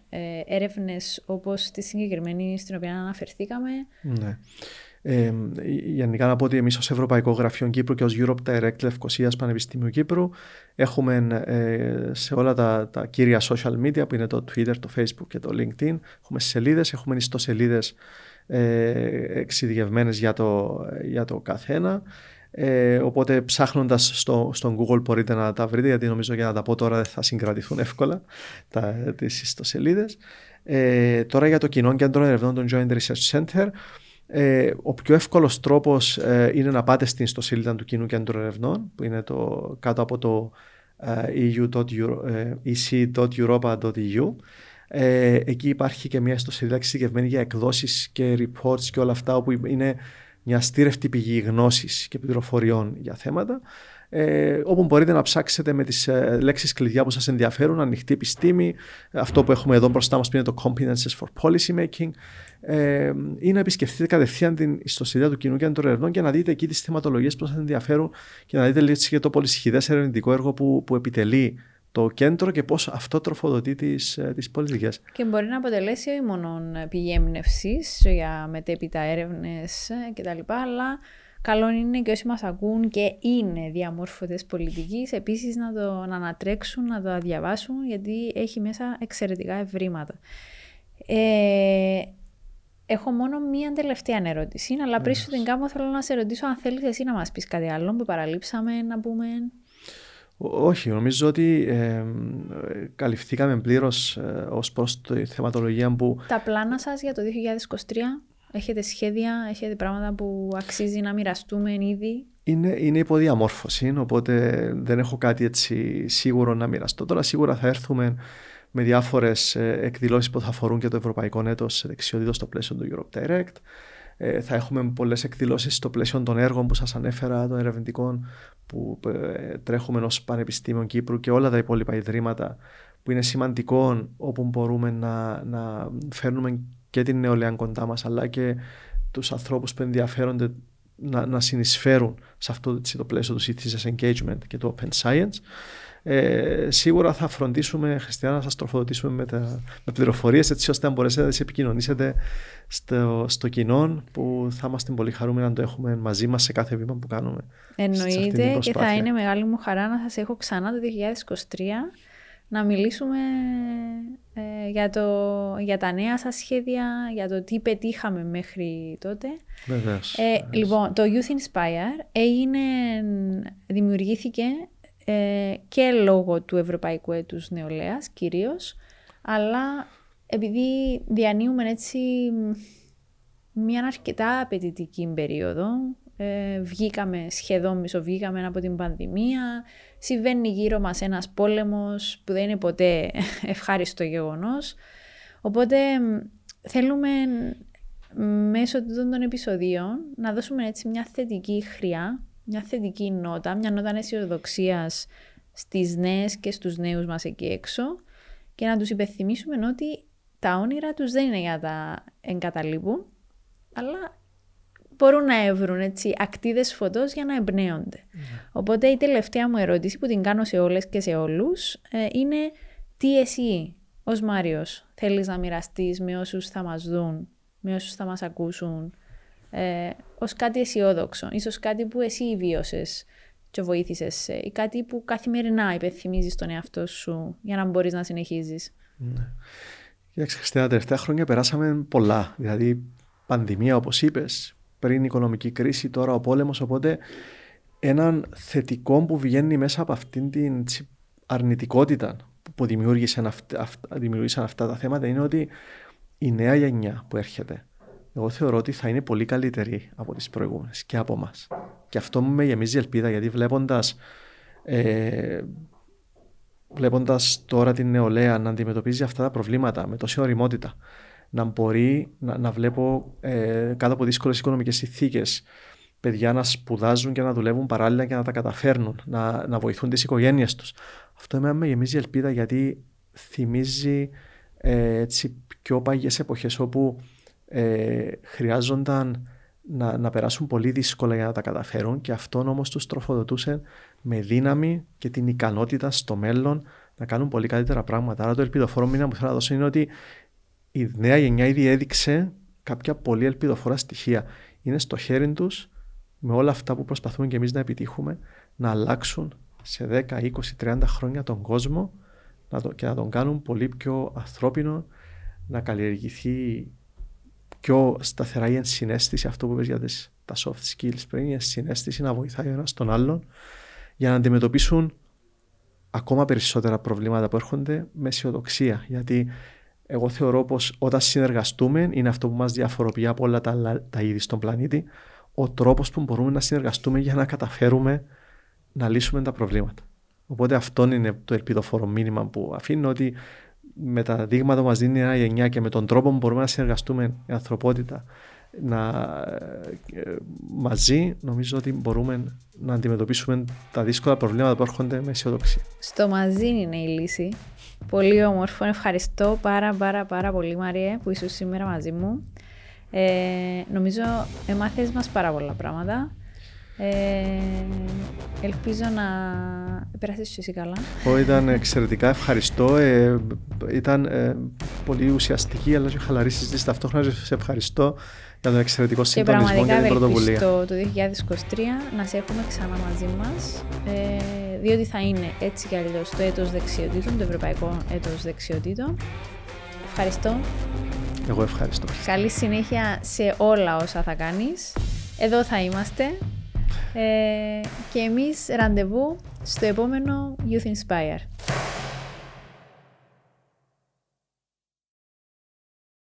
ε, έρευνες όπως τη συγκεκριμένη στην οποία αναφερθήκαμε. Ναι. Ε, γενικά να πω ότι εμείς ως Ευρωπαϊκό Γραφείο Κύπρου και ως Europe Direct Λευκοσίας Πανεπιστήμιου Κύπρου έχουμε ε, σε όλα τα, τα κύρια social media που είναι το Twitter, το Facebook και το LinkedIn έχουμε σελίδες, έχουμε ιστοσελίδες ε, εξειδικευμένες για το, για το καθένα. Ε, οπότε ψάχνοντας στο, στον Google μπορείτε να τα βρείτε, γιατί νομίζω για να τα πω τώρα δεν θα συγκρατηθούν εύκολα τις ιστοσελίδες. Ε, τώρα για το κοινό κέντρο ερευνών των Joint Research Center, ε, ο πιο εύκολος τρόπος ε, είναι να πάτε στην ιστοσελίδα του κοινού κέντρου ερευνών, που είναι το, κάτω από το eu.europa.eu. Ε, εκεί υπάρχει και μια ιστοσελίδα εξειδικευμένη για εκδόσεις και reports και όλα αυτά όπου είναι μια στήρευτη πηγή γνώσης και πληροφοριών για θέματα. Ε, όπου μπορείτε να ψάξετε με τις ε, λέξεις κλειδιά που σας ενδιαφέρουν, ανοιχτή επιστήμη, αυτό που έχουμε εδώ μπροστά μας που είναι το Competences for Policy Making, ε, ή να επισκεφτείτε κατευθείαν την ιστοσελίδα του Κοινού Κέντρου Ερευνών και να δείτε εκεί τις θεματολογίες που σας ενδιαφέρουν και να δείτε λίγο και το πολυσχηδές ερευνητικό έργο που, που επιτελεί το κέντρο και πώς αυτό τροφοδοτεί τις, ε, τις πολιτικές. Και μπορεί να αποτελέσει όχι μόνο πηγή έμπνευσης για μετέπειτα έρευνες κτλ. αλλά καλό είναι και όσοι μας ακούν και είναι διαμόρφωτες πολιτικής επίσης να το να ανατρέξουν, να το διαβάσουν γιατί έχει μέσα εξαιρετικά ευρήματα. Ε, έχω μόνο μία τελευταία ερώτηση, αλλά πριν σου την κάνω θέλω να σε ρωτήσω αν θέλεις εσύ να μας πεις κάτι άλλο που παραλείψαμε να πούμε... Όχι, νομίζω ότι ε, καλυφθήκαμε πλήρως ε, ως προς τη θεματολογία που. Τα πλάνα σας για το 2023 Έχετε σχέδια, έχετε πράγματα που αξίζει να μοιραστούμε ήδη; Είναι, είναι υποδιαμόρφωση, οπότε δεν έχω κάτι έτσι σίγουρο να μοιραστώ. Τώρα σίγουρα θα έρθουμε με διάφορες εκδηλώσεις που θα αφορούν και το Ευρωπαϊκό Έτος Δεξιότητων στο πλαίσιο του Europe Direct. Ε, θα έχουμε πολλές εκδηλώσεις στο πλαίσιο των έργων που σας ανέφερα, των ερευνητικών που ε, τρέχουμε ως Πανεπιστήμιο Κύπρου και όλα τα υπόλοιπα ιδρύματα που είναι σημαντικό όπου μπορούμε να, να φέρνουμε και την νεολαία κοντά μας αλλά και τους ανθρώπους που ενδιαφέρονται να, να συνεισφέρουν σε αυτό το πλαίσιο του citizens engagement και του open science. Ε, σίγουρα θα φροντίσουμε, Χριστιανά, να σας τροφοδοτήσουμε με, τα, με πληροφορίες έτσι ώστε να μπορέσετε να τις επικοινωνήσετε στο, στο κοινό που θα είμαστε πολύ χαρούμενοι να το έχουμε μαζί μας σε κάθε βήμα που κάνουμε. Εννοείται και θα είναι μεγάλη μου χαρά να σας έχω ξανά το 2023 να μιλήσουμε ε, για, το, για τα νέα σας σχέδια, για το τι πετύχαμε μέχρι τότε. Βεβαίως, ε, Λοιπόν, το Youth Inspire έγινε, δημιουργήθηκε ε, και λόγω του Ευρωπαϊκού Έτους Νεολαίας κυρίως, αλλά επειδή διανύουμε έτσι μια αρκετά απαιτητική περίοδο, ε, βγήκαμε σχεδόν μισοβγήκαμε από την πανδημία, συμβαίνει γύρω μας ένας πόλεμος που δεν είναι ποτέ [LAUGHS] ευχάριστο γεγονός. Οπότε θέλουμε μέσω των επεισοδίων να δώσουμε έτσι μια θετική χρειά, μια θετική νότα, μια νότα αισιοδοξίας στις νέες και στους νέους μας εκεί έξω και να τους υπενθυμίσουμε ότι τα όνειρα τους δεν είναι για τα εγκαταλείπουν, αλλά μπορούν να έβρουν έτσι ακτίδες φωτός για να εμπνέονται. Ναι. Οπότε η τελευταία μου ερώτηση που την κάνω σε όλες και σε όλους ε, είναι τι εσύ ως Μάριος θέλεις να μοιραστείς με όσους θα μας δουν, με όσους θα μας ακούσουν, ε, ως κάτι αισιόδοξο, ίσως κάτι που εσύ βίωσες και βοήθησες ή κάτι που καθημερινά υπενθυμίζεις τον εαυτό σου για να μπορείς να συνεχίζεις. Ναι. Κοίταξε, τα τελευταία χρόνια περάσαμε πολλά. Δηλαδή, πανδημία, όπως είπες, πριν η οικονομική κρίση, τώρα ο πόλεμος. Οπότε έναν θετικό που βγαίνει μέσα από αυτήν την αρνητικότητα που δημιούργησαν αυτά, δημιούργησαν αυτά τα θέματα είναι ότι η νέα γενιά που έρχεται εγώ θεωρώ ότι θα είναι πολύ καλύτερη από τις προηγούμενες και από εμάς. Και αυτό μου με γεμίζει ελπίδα γιατί βλέποντας ε, βλέποντας τώρα την νεολαία να αντιμετωπίζει αυτά τα προβλήματα με τόση οριμότητα να μπορεί να, να βλέπω ε, κάτω από δύσκολες οικονομικές συνθήκες παιδιά να σπουδάζουν και να δουλεύουν παράλληλα και να τα καταφέρνουν, να, να βοηθούν τις οικογένειες τους. Αυτό εμένα με γεμίζει ελπίδα γιατί θυμίζει ε, έτσι, πιο παγιές εποχές όπου ε, χρειάζονταν να, να περάσουν πολύ δύσκολα για να τα καταφέρουν και αυτόν όμως τους τροφοδοτούσε με δύναμη και την ικανότητα στο μέλλον να κάνουν πολύ καλύτερα πράγματα. Άρα το ελπιδοφόρο μήνα που θέλω να δώσω είναι ότι η νέα γενιά ήδη έδειξε κάποια πολύ ελπιδοφόρα στοιχεία. Είναι στο χέρι τους με όλα αυτά που προσπαθούμε και εμείς να επιτύχουμε να αλλάξουν σε 10, 20, 30 χρόνια τον κόσμο να το, και να τον κάνουν πολύ πιο ανθρώπινο, να καλλιεργηθεί πιο σταθερά η ενσυναίσθηση, αυτό που είπες για τις, τα soft skills πριν, η ενσυναίσθηση να βοηθάει ο ένας τον άλλον για να αντιμετωπίσουν ακόμα περισσότερα προβλήματα που έρχονται με αισιοδοξία. Γιατί εγώ θεωρώ πως όταν συνεργαστούμε, είναι αυτό που μας διαφοροποιεί από όλα τα, τα είδη στον πλανήτη, ο τρόπος που μπορούμε να συνεργαστούμε για να καταφέρουμε να λύσουμε τα προβλήματα. Οπότε αυτό είναι το ελπιδοφόρο μήνυμα που αφήνω ότι με τα δείγματα που μας δίνει η νέα γενιά και με τον τρόπο που μπορούμε να συνεργαστούμε η ανθρωπότητα να, ε, μαζί νομίζω ότι μπορούμε να αντιμετωπίσουμε τα δύσκολα προβλήματα που έρχονται με αισιοδοξία. Στο μαζί είναι η λύση. Πολύ όμορφο. Ευχαριστώ πάρα πάρα πάρα πολύ Μαριέ που ήσουν σήμερα μαζί μου. Ε, νομίζω έμαθες μας πάρα πολλά πράγματα. Ε, ελπίζω να περάσεις εσύ καλά. Εγώ ήταν εξαιρετικά ευχαριστώ. Ε, ήταν ε, πολύ ουσιαστική αλλά και χαλαρή συζήτηση. Ταυτόχρονα σε ευχαριστώ για τον εξαιρετικό συντονισμό και, την πρωτοβουλία. Και το 2023 να σε έχουμε ξανά μαζί μας, ε, διότι θα είναι έτσι κι αλλιώς το έτος δεξιοτήτων, το ευρωπαϊκό έτος δεξιοτήτων. Ευχαριστώ. Εγώ ευχαριστώ. Καλή συνέχεια σε όλα όσα θα κάνεις. Εδώ θα είμαστε. Ε, και εμείς ραντεβού στο επόμενο Youth Inspire.